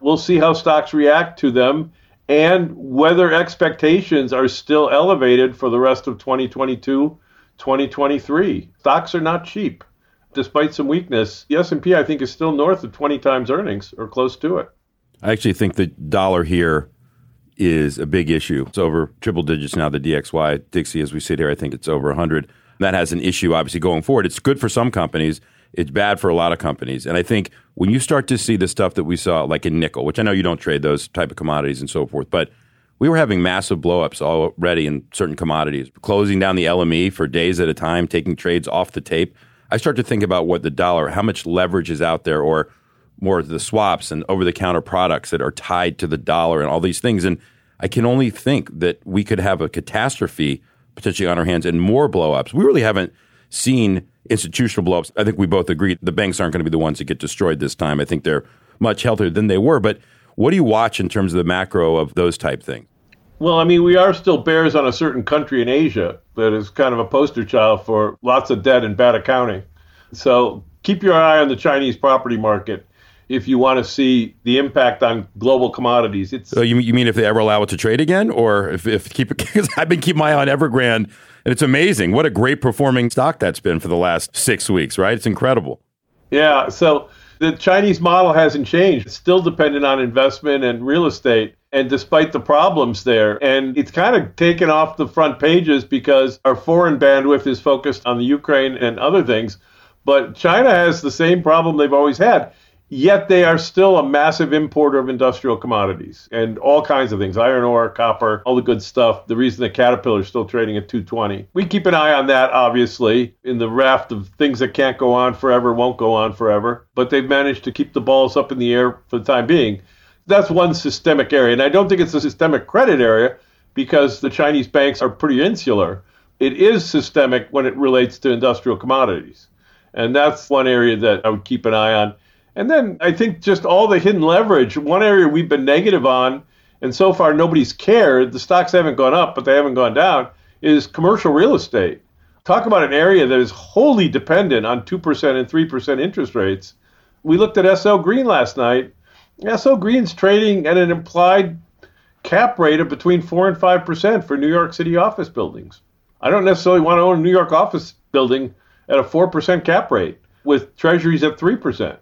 We'll see how stocks react to them and whether expectations are still elevated for the rest of 2022, 2023. Stocks are not cheap. Despite some weakness, the S&P I think is still north of 20 times earnings or close to it. I actually think the dollar here is a big issue. It's over triple digits now, the DXY. Dixie, as we sit here, I think it's over 100. That has an issue, obviously, going forward. It's good for some companies it's bad for a lot of companies. And I think when you start to see the stuff that we saw, like in nickel, which I know you don't trade those type of commodities and so forth, but we were having massive blowups already in certain commodities, closing down the LME for days at a time, taking trades off the tape. I start to think about what the dollar, how much leverage is out there, or more the swaps and over the counter products that are tied to the dollar and all these things. And I can only think that we could have a catastrophe potentially on our hands and more blowups. We really haven't seen institutional blowups. I think we both agree the banks aren't going to be the ones that get destroyed this time. I think they're much healthier than they were. But what do you watch in terms of the macro of those type things? Well, I mean, we are still bears on a certain country in Asia that is kind of a poster child for lots of debt and bad accounting. So keep your eye on the Chinese property market if you want to see the impact on global commodities. It's so you, you mean if they ever allow it to trade again, or if, if keep because I've been keeping my eye on Evergrande and it's amazing. What a great performing stock that's been for the last six weeks, right? It's incredible. Yeah. So the Chinese model hasn't changed. It's still dependent on investment and real estate. And despite the problems there, and it's kind of taken off the front pages because our foreign bandwidth is focused on the Ukraine and other things. But China has the same problem they've always had. Yet they are still a massive importer of industrial commodities and all kinds of things iron ore, copper, all the good stuff. The reason that Caterpillar is still trading at 220. We keep an eye on that, obviously, in the raft of things that can't go on forever, won't go on forever. But they've managed to keep the balls up in the air for the time being. That's one systemic area. And I don't think it's a systemic credit area because the Chinese banks are pretty insular. It is systemic when it relates to industrial commodities. And that's one area that I would keep an eye on. And then I think just all the hidden leverage, one area we've been negative on, and so far nobody's cared, the stocks haven't gone up, but they haven't gone down, is commercial real estate. Talk about an area that is wholly dependent on 2% and 3% interest rates. We looked at SL Green last night. SL Green's trading at an implied cap rate of between 4 and 5% for New York City office buildings. I don't necessarily want to own a New York office building at a 4% cap rate with treasuries at 3%.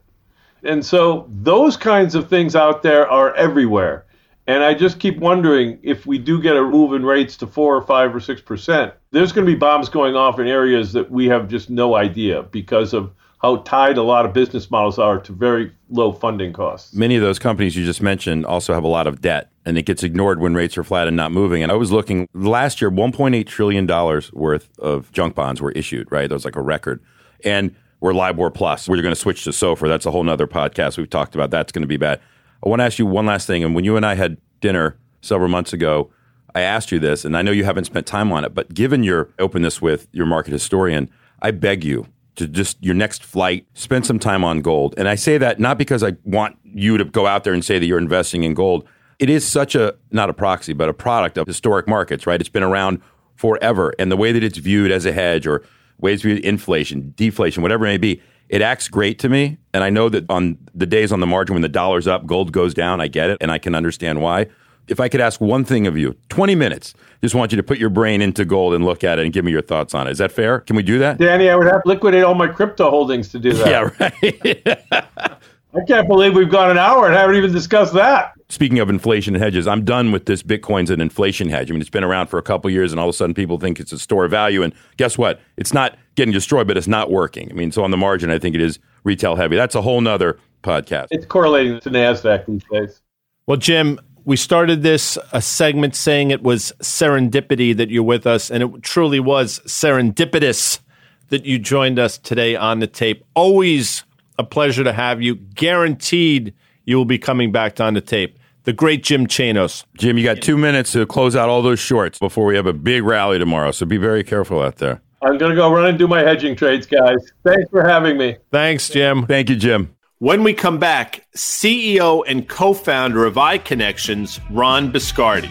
And so those kinds of things out there are everywhere. And I just keep wondering if we do get a move in rates to four or five or six percent, there's going to be bombs going off in areas that we have just no idea because of how tied a lot of business models are to very low funding costs. Many of those companies you just mentioned also have a lot of debt, and it gets ignored when rates are flat and not moving. And I was looking last year, $1.8 trillion worth of junk bonds were issued, right? That was like a record. And we're LIBOR plus. We're going to switch to SOFR. That's a whole other podcast we've talked about. That's going to be bad. I want to ask you one last thing. And when you and I had dinner several months ago, I asked you this, and I know you haven't spent time on it, but given your openness with your market historian, I beg you to just your next flight, spend some time on gold. And I say that not because I want you to go out there and say that you're investing in gold. It is such a, not a proxy, but a product of historic markets, right? It's been around forever. And the way that it's viewed as a hedge or ways to inflation, deflation, whatever it may be, it acts great to me. And I know that on the days on the margin when the dollar's up, gold goes down. I get it. And I can understand why if I could ask one thing of you, 20 minutes, just want you to put your brain into gold and look at it and give me your thoughts on it. Is that fair? Can we do that? Danny, I would have to liquidate all my crypto holdings to do that. Yeah, right. I can't believe we've gone an hour and haven't even discussed that. Speaking of inflation and hedges, I'm done with this Bitcoin's an inflation hedge. I mean, it's been around for a couple years, and all of a sudden people think it's a store of value. And guess what? It's not getting destroyed, but it's not working. I mean, so on the margin, I think it is retail heavy. That's a whole nother podcast. It's correlating to NASDAQ these days. Well, Jim, we started this a segment saying it was serendipity that you're with us, and it truly was serendipitous that you joined us today on the tape. Always a pleasure to have you. Guaranteed you will be coming back on the tape. The great Jim Chanos. Jim, you got two minutes to close out all those shorts before we have a big rally tomorrow. So be very careful out there. I'm going to go run and do my hedging trades, guys. Thanks for having me. Thanks, Jim. Thank you, Jim. When we come back, CEO and co founder of iConnections, Ron Biscardi.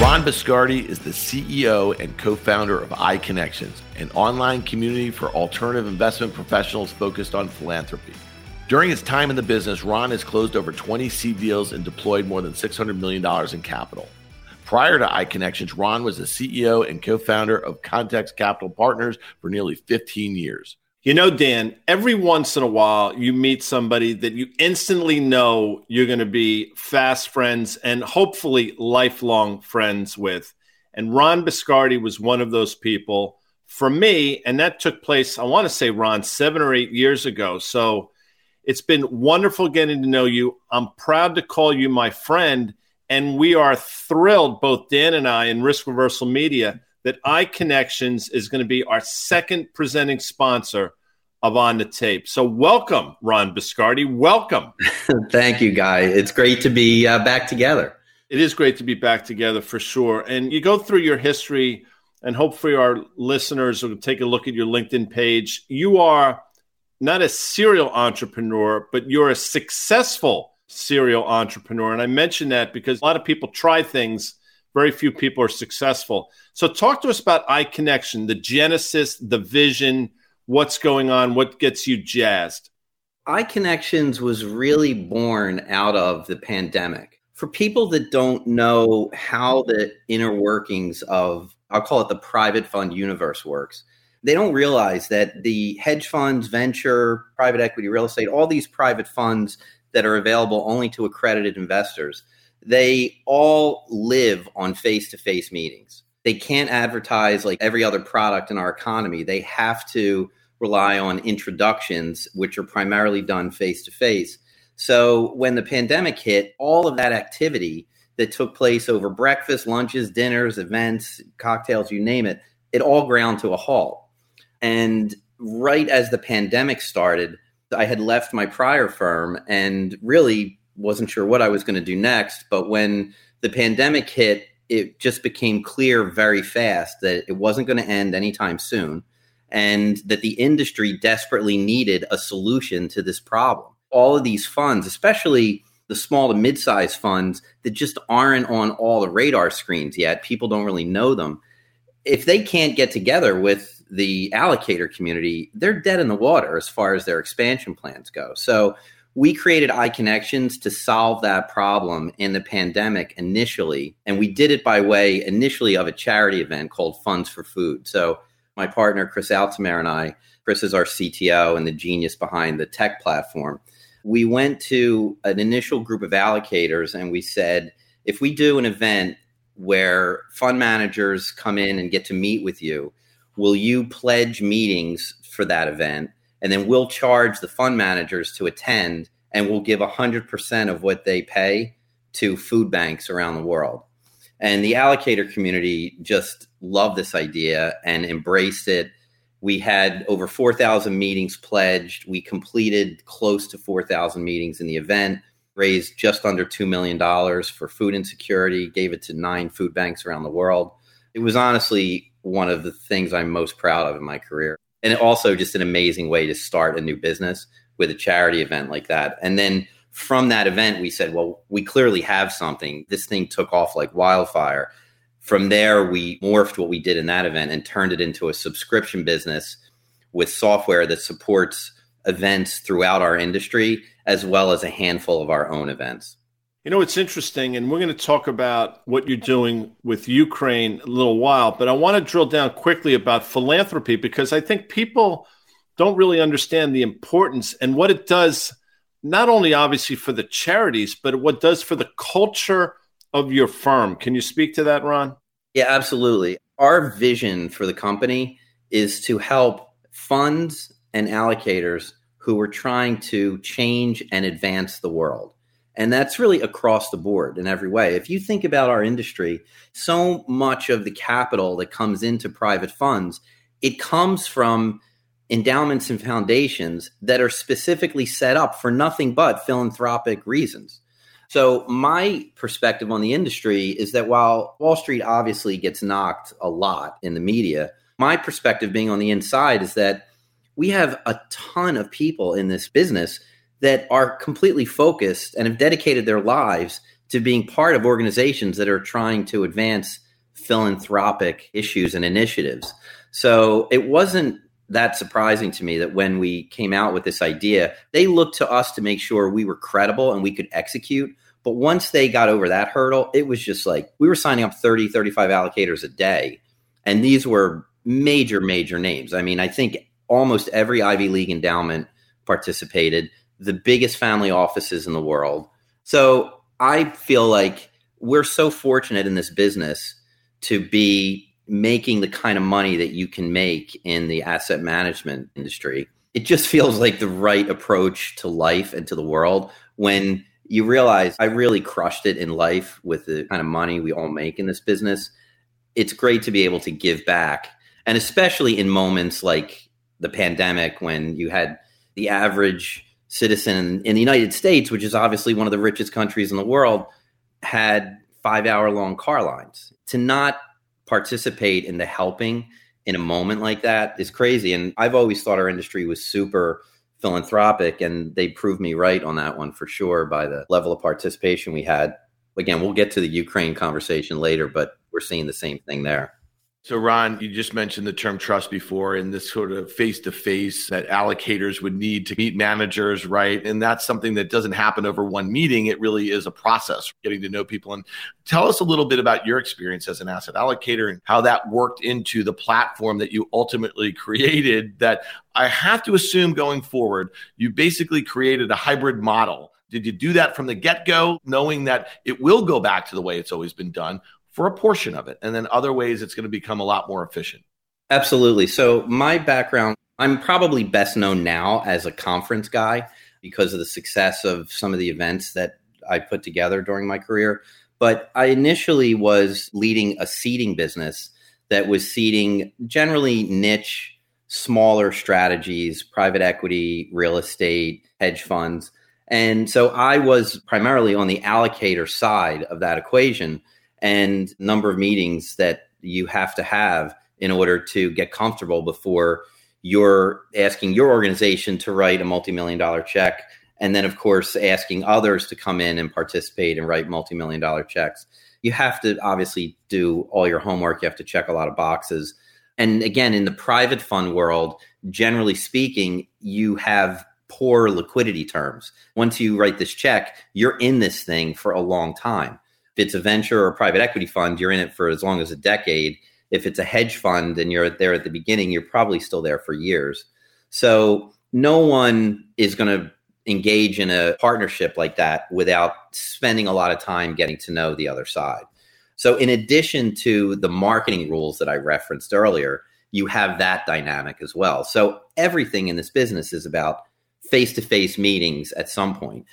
Ron Biscardi is the CEO and co-founder of iConnections, an online community for alternative investment professionals focused on philanthropy. During his time in the business, Ron has closed over 20 seed deals and deployed more than $600 million in capital. Prior to iConnections, Ron was the CEO and co founder of Context Capital Partners for nearly 15 years. You know, Dan, every once in a while you meet somebody that you instantly know you're going to be fast friends and hopefully lifelong friends with. And Ron Biscardi was one of those people for me. And that took place, I want to say, Ron, seven or eight years ago. So it's been wonderful getting to know you. I'm proud to call you my friend. And we are thrilled, both Dan and I, in Risk Reversal Media, that iConnections is going to be our second presenting sponsor of On the Tape. So, welcome, Ron Biscardi. Welcome. Thank you, Guy. It's great to be uh, back together. It is great to be back together for sure. And you go through your history, and hopefully, our listeners will take a look at your LinkedIn page. You are not a serial entrepreneur, but you're a successful serial entrepreneur. And I mention that because a lot of people try things, very few people are successful. So, talk to us about iConnection, the genesis, the vision, what's going on, what gets you jazzed. iConnections was really born out of the pandemic. For people that don't know how the inner workings of, I'll call it the private fund universe works, they don't realize that the hedge funds, venture, private equity, real estate, all these private funds that are available only to accredited investors, they all live on face to face meetings. they can't advertise like every other product in our economy. They have to rely on introductions, which are primarily done face to face. So when the pandemic hit, all of that activity that took place over breakfast, lunches, dinners, events, cocktails, you name it, it all ground to a halt. And right as the pandemic started, I had left my prior firm and really wasn't sure what I was going to do next. But when the pandemic hit, it just became clear very fast that it wasn't going to end anytime soon and that the industry desperately needed a solution to this problem. All of these funds, especially the small to mid-sized funds that just aren't on all the radar screens yet, people don't really know them. If they can't get together with the allocator community, they're dead in the water as far as their expansion plans go. So we created iConnections to solve that problem in the pandemic initially. And we did it by way initially of a charity event called Funds for Food. So my partner, Chris Altamare, and I, Chris is our CTO and the genius behind the tech platform. We went to an initial group of allocators and we said, if we do an event where fund managers come in and get to meet with you, will you pledge meetings for that event? And then we'll charge the fund managers to attend and we'll give 100% of what they pay to food banks around the world. And the allocator community just loved this idea and embraced it. We had over 4,000 meetings pledged. We completed close to 4,000 meetings in the event, raised just under $2 million for food insecurity, gave it to nine food banks around the world. It was honestly one of the things I'm most proud of in my career. And also just an amazing way to start a new business with a charity event like that. And then from that event, we said, well, we clearly have something. This thing took off like wildfire. From there, we morphed what we did in that event and turned it into a subscription business with software that supports events throughout our industry, as well as a handful of our own events. You know, it's interesting, and we're going to talk about what you're doing with Ukraine a little while, but I want to drill down quickly about philanthropy because I think people don't really understand the importance and what it does not only obviously for the charities, but what does for the culture of your firm. Can you speak to that, Ron? Yeah, absolutely. Our vision for the company is to help funds and allocators who are trying to change and advance the world. And that's really across the board in every way. If you think about our industry, so much of the capital that comes into private funds, it comes from endowments and foundations that are specifically set up for nothing but philanthropic reasons. So, my perspective on the industry is that while Wall Street obviously gets knocked a lot in the media, my perspective being on the inside is that we have a ton of people in this business that are completely focused and have dedicated their lives to being part of organizations that are trying to advance philanthropic issues and initiatives. So, it wasn't that surprising to me that when we came out with this idea, they looked to us to make sure we were credible and we could execute. But once they got over that hurdle, it was just like we were signing up 30, 35 allocators a day. And these were major, major names. I mean, I think almost every Ivy League endowment participated, the biggest family offices in the world. So I feel like we're so fortunate in this business to be making the kind of money that you can make in the asset management industry. It just feels like the right approach to life and to the world when you realize I really crushed it in life with the kind of money we all make in this business. It's great to be able to give back. And especially in moments like the pandemic when you had the average citizen in the United States, which is obviously one of the richest countries in the world, had five hour long car lines. To not participate in the helping in a moment like that is crazy. And I've always thought our industry was super philanthropic, and they proved me right on that one for sure by the level of participation we had. Again, we'll get to the Ukraine conversation later, but we're seeing the same thing there. So, Ron, you just mentioned the term trust before and this sort of face to face that allocators would need to meet managers, right? And that's something that doesn't happen over one meeting. It really is a process, getting to know people. And tell us a little bit about your experience as an asset allocator and how that worked into the platform that you ultimately created. That I have to assume going forward, you basically created a hybrid model. Did you do that from the get go, knowing that it will go back to the way it's always been done? For a portion of it. And then other ways it's going to become a lot more efficient. Absolutely. So, my background, I'm probably best known now as a conference guy because of the success of some of the events that I put together during my career. But I initially was leading a seeding business that was seeding generally niche, smaller strategies, private equity, real estate, hedge funds. And so I was primarily on the allocator side of that equation and number of meetings that you have to have in order to get comfortable before you're asking your organization to write a multi-million dollar check and then of course asking others to come in and participate and write multi-million dollar checks. You have to obviously do all your homework. You have to check a lot of boxes. And again in the private fund world generally speaking you have poor liquidity terms. Once you write this check you're in this thing for a long time if it's a venture or a private equity fund you're in it for as long as a decade if it's a hedge fund and you're there at the beginning you're probably still there for years so no one is going to engage in a partnership like that without spending a lot of time getting to know the other side. So, in addition to the marketing rules that I referenced earlier, you have that dynamic as well. So, everything in this business is about face to face meetings at some point.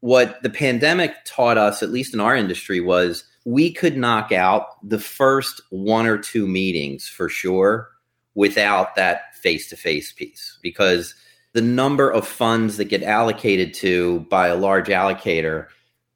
What the pandemic taught us, at least in our industry, was we could knock out the first one or two meetings for sure without that face to face piece because the number of funds that get allocated to by a large allocator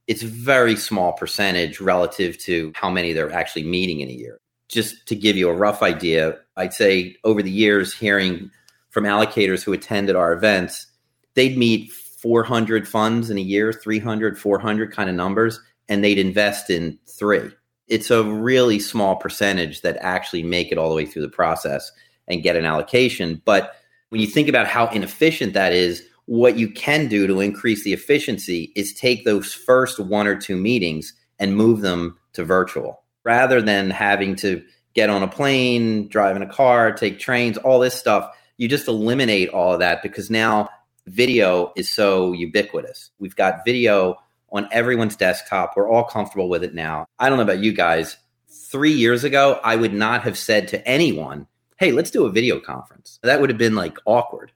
it's very small percentage relative to how many they're actually meeting in a year. Just to give you a rough idea i'd say over the years hearing from allocators who attended our events they'd meet 400 funds in a year 300 400 kind of numbers and they'd invest in three it's a really small percentage that actually make it all the way through the process and get an allocation but when you think about how inefficient that is, what you can do to increase the efficiency is take those first one or two meetings and move them to virtual rather than having to get on a plane, drive in a car, take trains, all this stuff. You just eliminate all of that because now video is so ubiquitous. We've got video on everyone's desktop. We're all comfortable with it now. I don't know about you guys. Three years ago, I would not have said to anyone, hey, let's do a video conference. That would have been like awkward.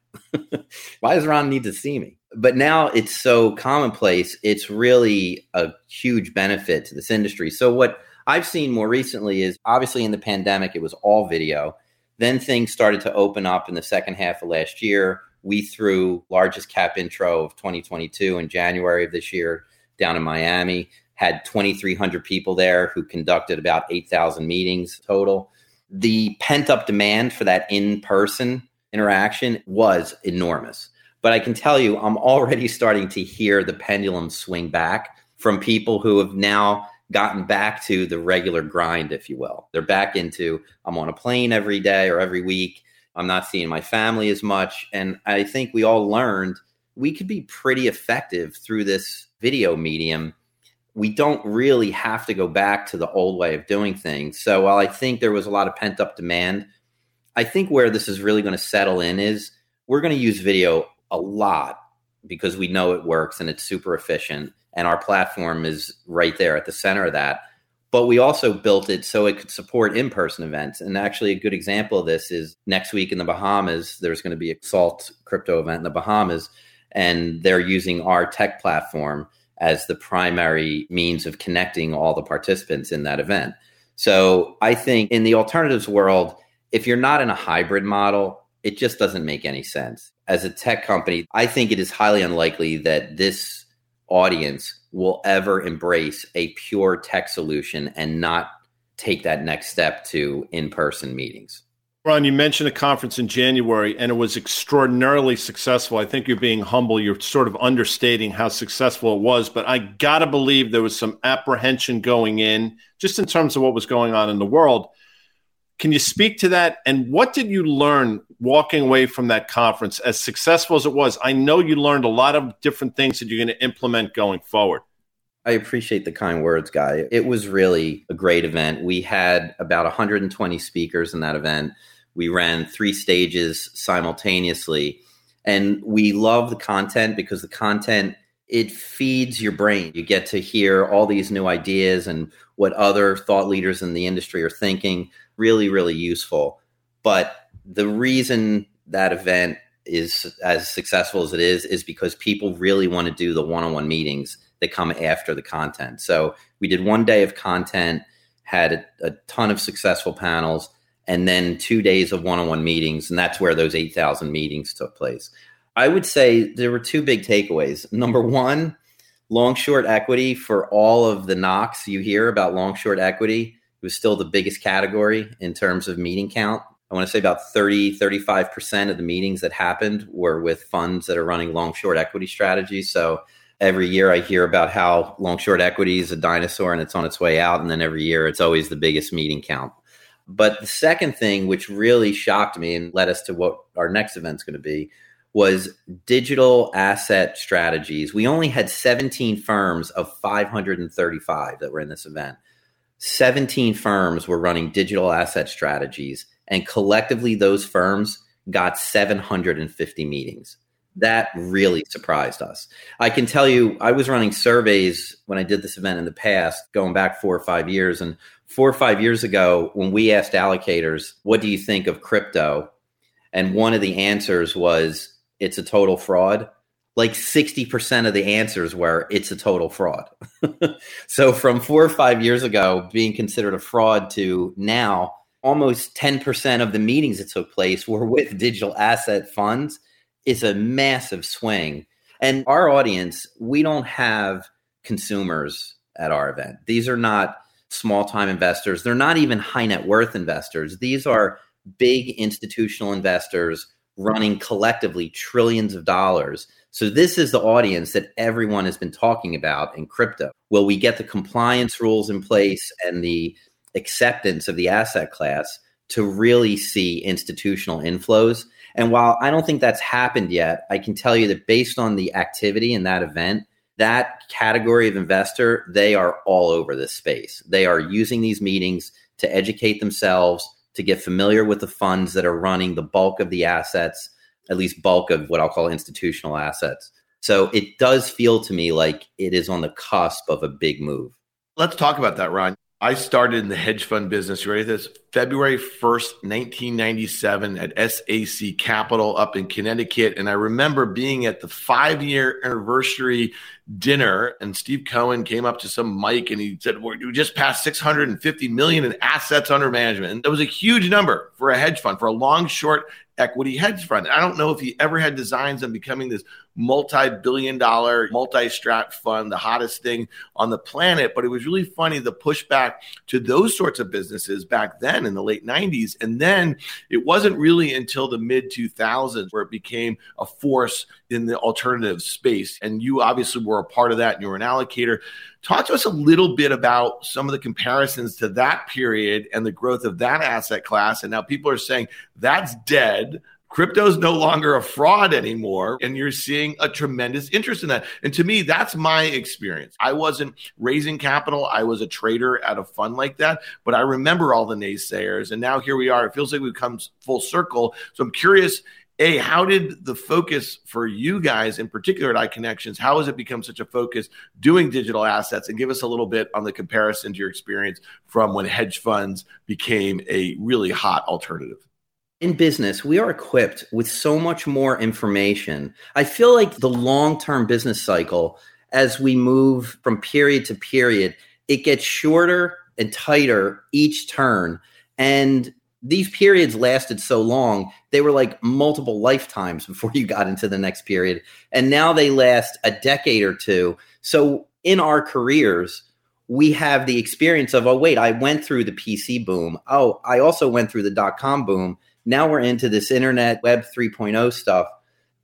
Why does Ron need to see me? But now it's so commonplace, it's really a huge benefit to this industry. So, what I've seen more recently is obviously in the pandemic, it was all video. Then things started to open up in the second half of last year. We threw largest cap intro of 2022 in January of this year down in Miami, had 2,300 people there who conducted about 8,000 meetings total the pent up demand for that in person interaction was enormous. But I can tell you, I'm already starting to hear the pendulum swing back from people who have now gotten back to the regular grind, if you will. They're back into I'm on a plane every day or every week. I'm not seeing my family as much. And I think we all learned we could be pretty effective through this video medium we don't really have to go back to the old way of doing things. So while I think there was a lot of pent up demand, I think where this is really going to settle in is we're going to use video a lot because we know it works and it's super efficient and our platform is right there at the center of that. But we also built it so it could support in person events. And actually, a good example of this is next week in the Bahamas, there's going to be a SALT crypto event in the Bahamas, and they're using our tech platform as the primary means of connecting all the participants in that event. So I think in the alternatives world, if you're not in a hybrid model, it just doesn't make any sense. As a tech company, I think it is highly unlikely that this audience will ever embrace a pure tech solution and not take that next step to in person meetings. Ron, you mentioned a conference in January and it was extraordinarily successful. I think you're being humble. You're sort of understating how successful it was, but I got to believe there was some apprehension going in just in terms of what was going on in the world. Can you speak to that? And what did you learn walking away from that conference as successful as it was? I know you learned a lot of different things that you're going to implement going forward. I appreciate the kind words, Guy. It was really a great event. We had about 120 speakers in that event. We ran three stages simultaneously. And we love the content because the content it feeds your brain. You get to hear all these new ideas and what other thought leaders in the industry are thinking. Really, really useful. But the reason that event is as successful as it is is because people really want to do the one-on-one meetings that come after the content. So we did one day of content, had a, a ton of successful panels, and then two days of one-on-one meetings, and that's where those eight thousand meetings took place. I would say there were two big takeaways. Number one, long short equity for all of the knocks you hear about long short equity was still the biggest category in terms of meeting count. I want to say about 30, 35% of the meetings that happened were with funds that are running long short equity strategies. So every year I hear about how long short equity is a dinosaur and it's on its way out. And then every year it's always the biggest meeting count. But the second thing, which really shocked me and led us to what our next event's going to be, was digital asset strategies. We only had 17 firms of 535 that were in this event. 17 firms were running digital asset strategies, and collectively, those firms got 750 meetings. That really surprised us. I can tell you, I was running surveys when I did this event in the past, going back four or five years. And four or five years ago, when we asked allocators, What do you think of crypto? And one of the answers was, it's a total fraud, like 60% of the answers were it's a total fraud. so from four or five years ago, being considered a fraud to now, almost 10% of the meetings that took place were with digital asset funds is a massive swing. And our audience, we don't have consumers at our event. These are not small time investors. They're not even high net worth investors. These are big institutional investors running collectively trillions of dollars. So this is the audience that everyone has been talking about in crypto. Will we get the compliance rules in place and the acceptance of the asset class to really see institutional inflows? And while I don't think that's happened yet, I can tell you that based on the activity in that event, that category of investor, they are all over this space. They are using these meetings to educate themselves, to get familiar with the funds that are running the bulk of the assets, at least bulk of what I'll call institutional assets. So it does feel to me like it is on the cusp of a big move. Let's talk about that, Ron. I started in the hedge fund business. You ready for this? February 1st, 1997 at SAC Capital up in Connecticut. And I remember being at the five year anniversary dinner and Steve Cohen came up to some mic and he said, we just passed 650 million in assets under management. And that was a huge number for a hedge fund, for a long, short equity hedge fund. I don't know if he ever had designs on becoming this multi-billion dollar multi-strat fund, the hottest thing on the planet. But it was really funny the pushback to those sorts of businesses back then in the late 90s. And then it wasn't really until the mid 2000s where it became a force in the alternative space. And you obviously were a part of that and you were an allocator. Talk to us a little bit about some of the comparisons to that period and the growth of that asset class. And now people are saying that's dead. Crypto's no longer a fraud anymore. And you're seeing a tremendous interest in that. And to me that's my experience. I wasn't raising capital. I was a trader at a fund like that. But i remember all the naysayers. And now here we are. It feels like we've come full circle. So i'm curious a how did the focus for you guys in particular at iConnections how has it become such a focus doing digital assets and give us a little bit on the comparison to your experience from when hedge funds became a really hot alternative in business, we are equipped with so much more information. I feel like the long term business cycle, as we move from period to period, it gets shorter and tighter each turn. And these periods lasted so long, they were like multiple lifetimes before you got into the next period. And now they last a decade or two. So in our careers, we have the experience of, oh, wait, I went through the PC boom. Oh, I also went through the dot com boom now we're into this internet web 3.0 stuff.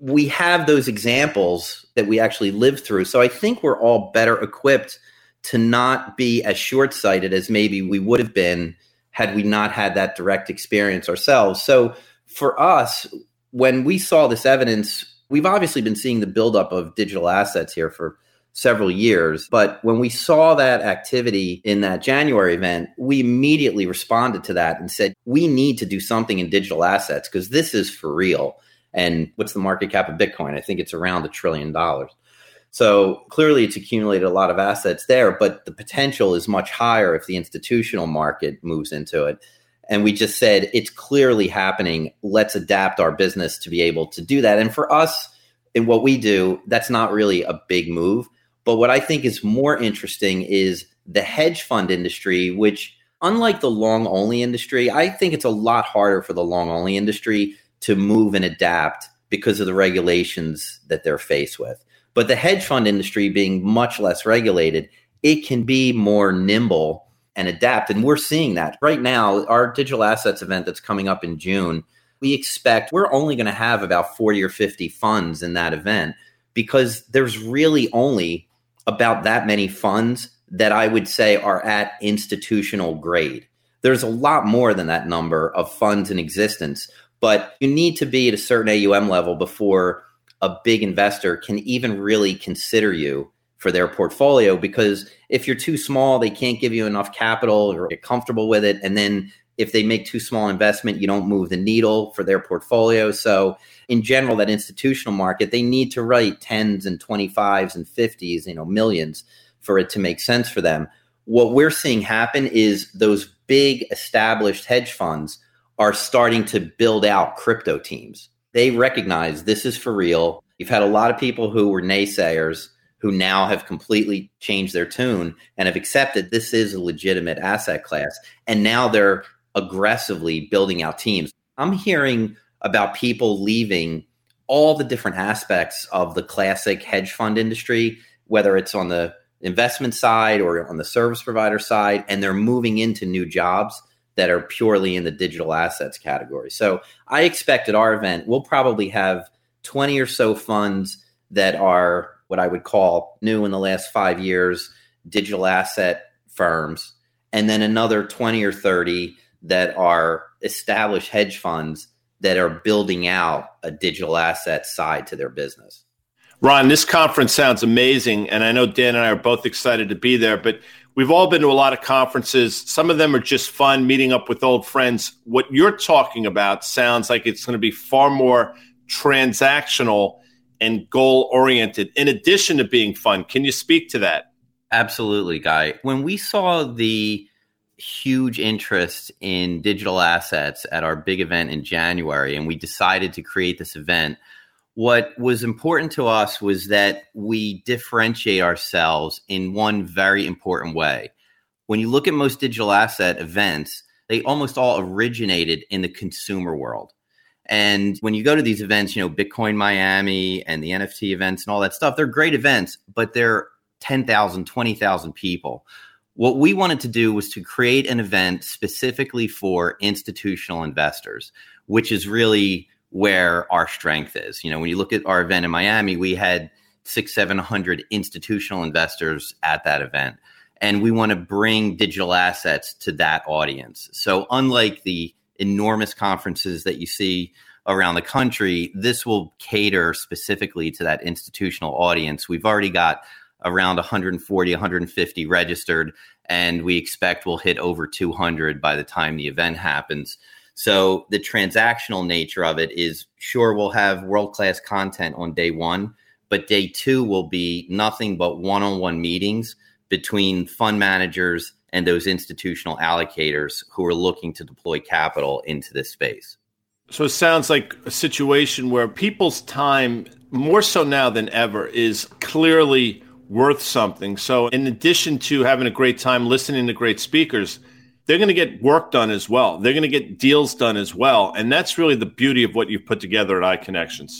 We have those examples that we actually lived through. So I think we're all better equipped to not be as short sighted as maybe we would have been had we not had that direct experience ourselves. So for us, when we saw this evidence, we've obviously been seeing the buildup of digital assets here for several years. But when we saw that activity in that January event, we immediately responded to that and said, we need to do something in digital assets because this is for real. And what's the market cap of Bitcoin? I think it's around a trillion dollars. So clearly, it's accumulated a lot of assets there, but the potential is much higher if the institutional market moves into it. And we just said it's clearly happening. Let's adapt our business to be able to do that. And for us, in what we do, that's not really a big move. But what I think is more interesting is the hedge fund industry, which, unlike the long only industry, I think it's a lot harder for the long only industry to move and adapt because of the regulations that they're faced with. But the hedge fund industry being much less regulated, it can be more nimble and adapt. And we're seeing that right now. Our digital assets event that's coming up in June, we expect we're only going to have about 40 or 50 funds in that event because there's really only about that many funds that I would say are at institutional grade. There's a lot more than that number of funds in existence, but you need to be at a certain AUM level before a big investor can even really consider you for their portfolio because if you're too small, they can't give you enough capital or get comfortable with it. And then if they make too small investment, you don't move the needle for their portfolio. So in general, that institutional market, they need to write tens and 25s and 50s, you know, millions for it to make sense for them. What we're seeing happen is those big established hedge funds are starting to build out crypto teams. They recognize this is for real. You've had a lot of people who were naysayers who now have completely changed their tune and have accepted this is a legitimate asset class. And now they're aggressively building out teams. I'm hearing about people leaving all the different aspects of the classic hedge fund industry, whether it's on the investment side or on the service provider side, and they're moving into new jobs that are purely in the digital assets category. So I expect at our event, we'll probably have 20 or so funds that are what I would call new in the last five years digital asset firms, and then another 20 or 30 that are established hedge funds that are building out a digital asset side to their business. Ron, this conference sounds amazing. And I know Dan and I are both excited to be there, but we've all been to a lot of conferences. Some of them are just fun, meeting up with old friends. What you're talking about sounds like it's going to be far more transactional and goal oriented, in addition to being fun. Can you speak to that? Absolutely, Guy. When we saw the huge interest in digital assets at our big event in January, and we decided to create this event, what was important to us was that we differentiate ourselves in one very important way. When you look at most digital asset events, they almost all originated in the consumer world. And when you go to these events, you know, Bitcoin Miami and the NFT events and all that stuff, they're great events, but they're 10,000, 20,000 people. What we wanted to do was to create an event specifically for institutional investors, which is really where our strength is. You know, when you look at our event in Miami, we had six, 700 institutional investors at that event. And we want to bring digital assets to that audience. So, unlike the enormous conferences that you see around the country, this will cater specifically to that institutional audience. We've already got around 140, 150 registered, and we expect we'll hit over 200 by the time the event happens. So the transactional nature of it is sure we'll have world class content on day one, but day two will be nothing but one on one meetings between fund managers and those institutional allocators who are looking to deploy capital into this space. So it sounds like a situation where people's time, more so now than ever, is clearly worth something. So, in addition to having a great time listening to great speakers, they're going to get work done as well. They're going to get deals done as well. And that's really the beauty of what you've put together at iConnections.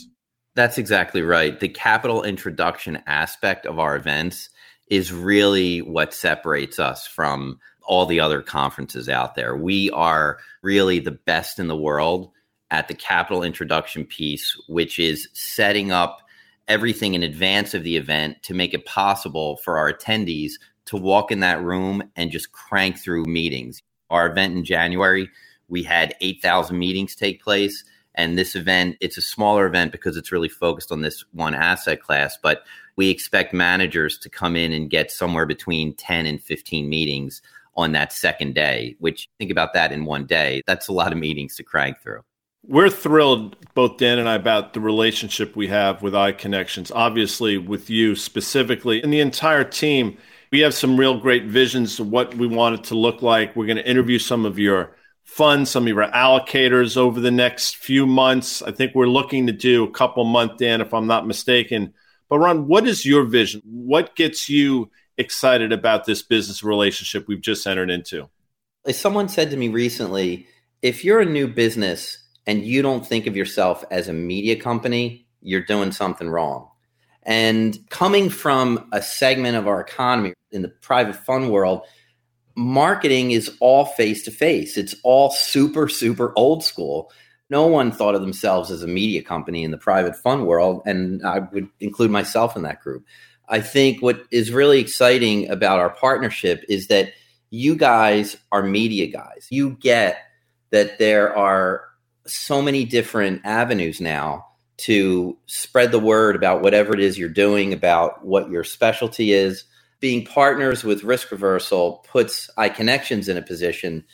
That's exactly right. The capital introduction aspect of our events is really what separates us from all the other conferences out there. We are really the best in the world at the capital introduction piece, which is setting up everything in advance of the event to make it possible for our attendees to walk in that room and just crank through meetings. Our event in January, we had 8,000 meetings take place. And this event, it's a smaller event because it's really focused on this one asset class, but we expect managers to come in and get somewhere between 10 and 15 meetings on that second day, which think about that in one day. That's a lot of meetings to crank through. We're thrilled, both Dan and I, about the relationship we have with iConnections, obviously with you specifically and the entire team. We have some real great visions of what we want it to look like. We're going to interview some of your funds, some of your allocators over the next few months. I think we're looking to do a couple month, Dan, if I'm not mistaken. But Ron, what is your vision? What gets you excited about this business relationship we've just entered into? Someone said to me recently, if you're a new business and you don't think of yourself as a media company, you're doing something wrong. And coming from a segment of our economy in the private fund world, marketing is all face to face. It's all super, super old school. No one thought of themselves as a media company in the private fund world, and I would include myself in that group. I think what is really exciting about our partnership is that you guys are media guys. You get that there are so many different avenues now to spread the word about whatever it is you're doing, about what your specialty is. Being partners with Risk Reversal puts iConnections in a position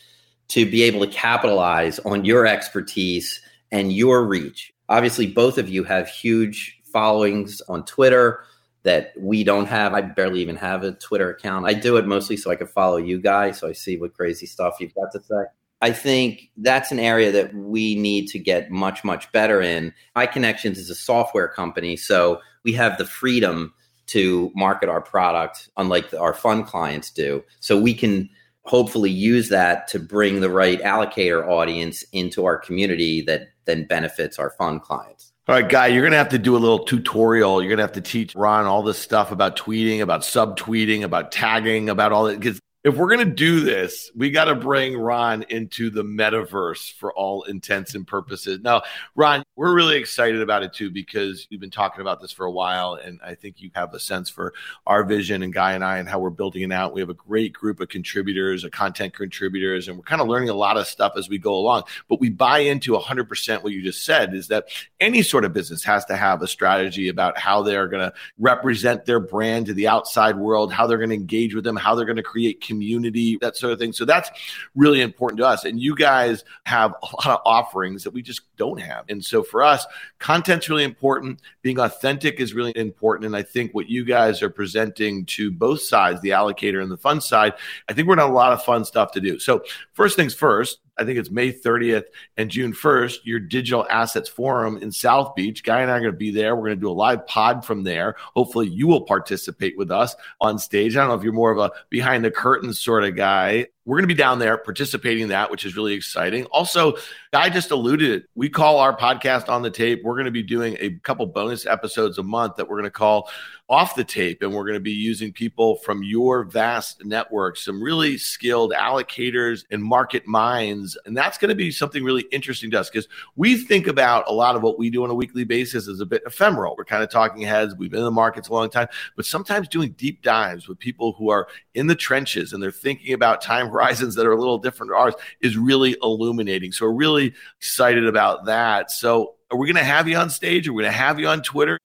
to be able to capitalize on your expertise and your reach. Obviously, both of you have huge followings on Twitter that we don't have. I barely even have a Twitter account. I do it mostly so I can follow you guys, so I see what crazy stuff you've got to say. I think that's an area that we need to get much, much better in. iConnections is a software company, so we have the freedom to market our product, unlike our fund clients do. So we can hopefully use that to bring the right allocator audience into our community that then benefits our fund clients. All right, Guy, you're going to have to do a little tutorial. You're going to have to teach Ron all this stuff about tweeting, about subtweeting, about tagging, about all that. Because if we're going to do this, we got to bring Ron into the metaverse for all intents and purposes. Now, Ron, we're really excited about it too because you've been talking about this for a while, and I think you have a sense for our vision and Guy and I and how we're building it out. We have a great group of contributors, of content contributors, and we're kind of learning a lot of stuff as we go along. But we buy into 100% what you just said is that any sort of business has to have a strategy about how they're going to represent their brand to the outside world, how they're going to engage with them, how they're going to create community, that sort of thing. So that's really important to us. And you guys have a lot of offerings that we just don't have. And so for us, content's really important. Being authentic is really important. And I think what you guys are presenting to both sides, the allocator and the fund side, I think we're have a lot of fun stuff to do. So first things first, I think it's May 30th and June 1st, your digital assets forum in South Beach. Guy and I are going to be there. We're going to do a live pod from there. Hopefully, you will participate with us on stage. I don't know if you're more of a behind the curtains sort of guy. We're going to be down there participating in that, which is really exciting. Also, I just alluded it. We call our podcast on the tape. We're going to be doing a couple bonus episodes a month that we're going to call off the tape. And we're going to be using people from your vast network, some really skilled allocators and market minds. And that's going to be something really interesting to us because we think about a lot of what we do on a weekly basis as a bit ephemeral. We're kind of talking heads. We've been in the markets a long time, but sometimes doing deep dives with people who are in the trenches and they're thinking about time horizons that are a little different to ours is really illuminating. So we're really excited about that. So are we going to have you on stage? Are we going to have you on Twitter?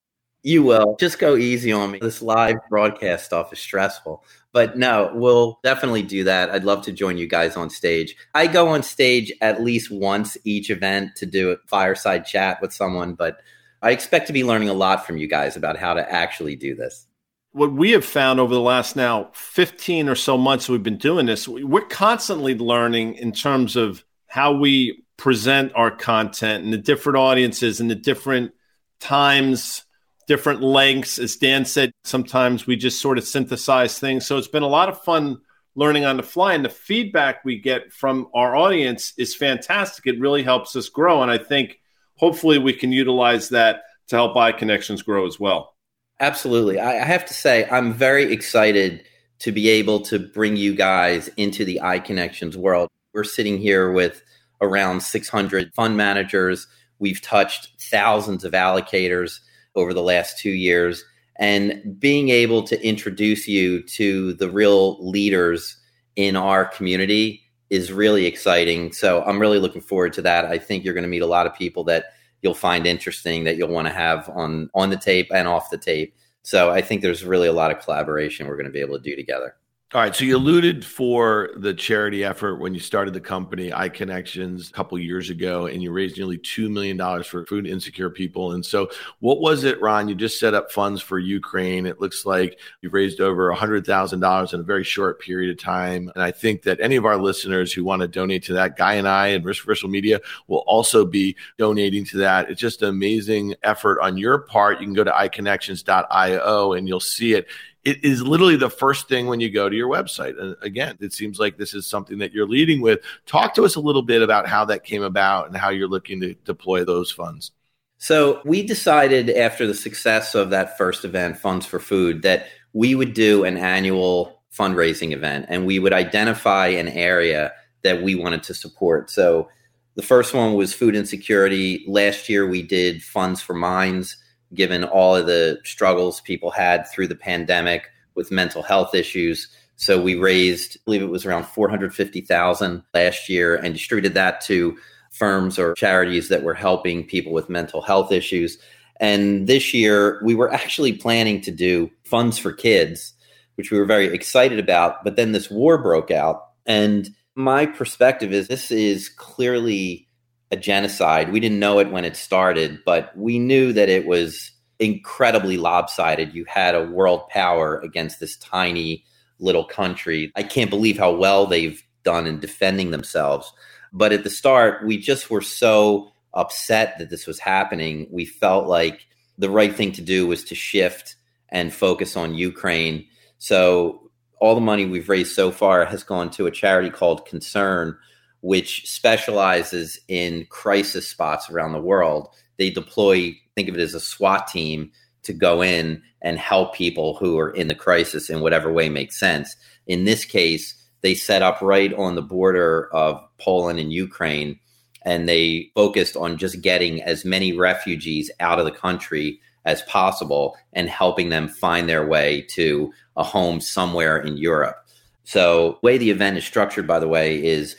You will. Just go easy on me. This live broadcast stuff is stressful. But no, we'll definitely do that. I'd love to join you guys on stage. I go on stage at least once each event to do a fireside chat with someone, but I expect to be learning a lot from you guys about how to actually do this what we have found over the last now 15 or so months we've been doing this we're constantly learning in terms of how we present our content and the different audiences and the different times different lengths as dan said sometimes we just sort of synthesize things so it's been a lot of fun learning on the fly and the feedback we get from our audience is fantastic it really helps us grow and i think hopefully we can utilize that to help iConnections grow as well Absolutely. I have to say, I'm very excited to be able to bring you guys into the iConnections world. We're sitting here with around 600 fund managers. We've touched thousands of allocators over the last two years. And being able to introduce you to the real leaders in our community is really exciting. So I'm really looking forward to that. I think you're going to meet a lot of people that you'll find interesting that you'll want to have on on the tape and off the tape. So I think there's really a lot of collaboration we're going to be able to do together. All right. So you alluded for the charity effort when you started the company, iConnections, a couple years ago, and you raised nearly $2 million for food insecure people. And so, what was it, Ron? You just set up funds for Ukraine. It looks like you've raised over $100,000 in a very short period of time. And I think that any of our listeners who want to donate to that, Guy and I and Risk Reversal Media will also be donating to that. It's just an amazing effort on your part. You can go to iConnections.io and you'll see it it is literally the first thing when you go to your website. And again, it seems like this is something that you're leading with. Talk to us a little bit about how that came about and how you're looking to deploy those funds. So, we decided after the success of that first event, Funds for Food, that we would do an annual fundraising event and we would identify an area that we wanted to support. So, the first one was food insecurity. Last year, we did Funds for Minds given all of the struggles people had through the pandemic with mental health issues. So we raised, I believe it was around 450,000 last year and distributed that to firms or charities that were helping people with mental health issues. And this year we were actually planning to do funds for kids, which we were very excited about, but then this war broke out and my perspective is this is clearly a genocide. We didn't know it when it started, but we knew that it was incredibly lopsided. You had a world power against this tiny little country. I can't believe how well they've done in defending themselves. But at the start, we just were so upset that this was happening. We felt like the right thing to do was to shift and focus on Ukraine. So all the money we've raised so far has gone to a charity called Concern, which specializes in crisis spots around the world. They deploy, think of it as a SWAT team to go in and help people who are in the crisis in whatever way makes sense. In this case, they set up right on the border of Poland and Ukraine, and they focused on just getting as many refugees out of the country as possible and helping them find their way to a home somewhere in Europe. So, way the event is structured, by the way, is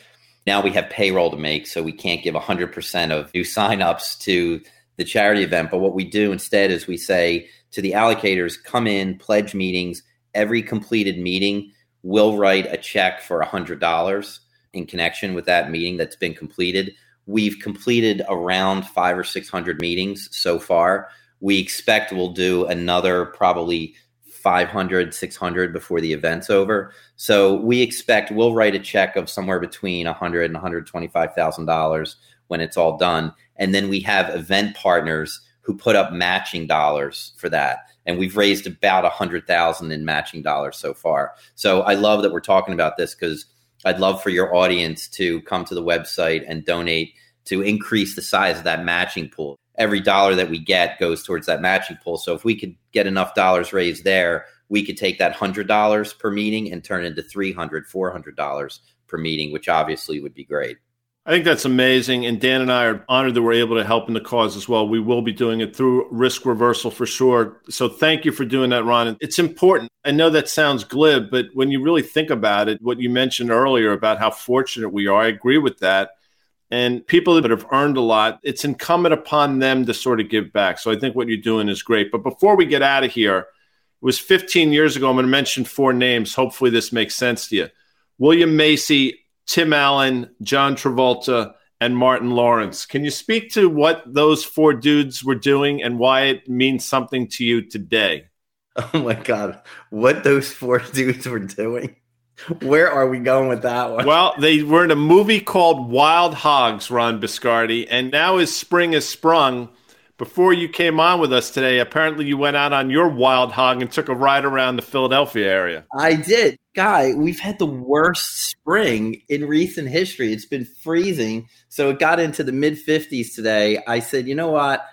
now we have payroll to make, so we can't give 100% of new signups to the charity event. But what we do instead is we say to the allocators, come in, pledge meetings. Every completed meeting, we'll write a check for $100 in connection with that meeting that's been completed. We've completed around five or 600 meetings so far. We expect we'll do another probably 500, 600 before the event's over. So we expect we'll write a check of somewhere between 100 and 125,000 dollars when it's all done, and then we have event partners who put up matching dollars for that. And we've raised about a hundred thousand in matching dollars so far. So I love that we're talking about this because I'd love for your audience to come to the website and donate to increase the size of that matching pool every dollar that we get goes towards that matching pool. So if we could get enough dollars raised there, we could take that $100 per meeting and turn it into $300, $400 per meeting, which obviously would be great. I think that's amazing. And Dan and I are honored that we're able to help in the cause as well. We will be doing it through risk reversal for sure. So thank you for doing that, Ron. It's important. I know that sounds glib, but when you really think about it, what you mentioned earlier about how fortunate we are, I agree with that and people that have earned a lot, it's incumbent upon them to sort of give back. So I think what you're doing is great. But before we get out of here, it was 15 years ago. I'm going to mention four names. Hopefully, this makes sense to you William Macy, Tim Allen, John Travolta, and Martin Lawrence. Can you speak to what those four dudes were doing and why it means something to you today? Oh my God. What those four dudes were doing? Where are we going with that one? Well, they were in a movie called Wild Hogs, Ron Biscardi, and now as spring has sprung, before you came on with us today, apparently you went out on your wild hog and took a ride around the Philadelphia area. I did. Guy, we've had the worst spring in recent history. It's been freezing. So it got into the mid 50s today. I said, you know what?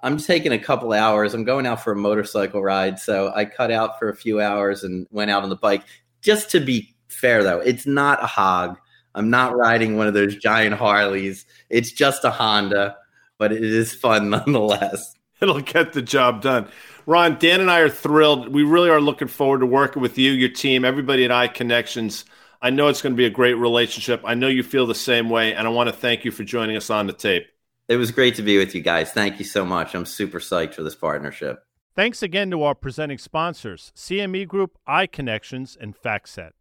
I'm taking a couple hours. I'm going out for a motorcycle ride. So I cut out for a few hours and went out on the bike just to be fair though, it's not a hog. I'm not riding one of those giant Harleys. It's just a Honda, but it is fun nonetheless. It'll get the job done. Ron, Dan and I are thrilled. We really are looking forward to working with you, your team, everybody at iConnections. I know it's going to be a great relationship. I know you feel the same way, and I want to thank you for joining us on the tape. It was great to be with you guys. Thank you so much. I'm super psyched for this partnership. Thanks again to our presenting sponsors, CME Group, iConnections, and FactSet.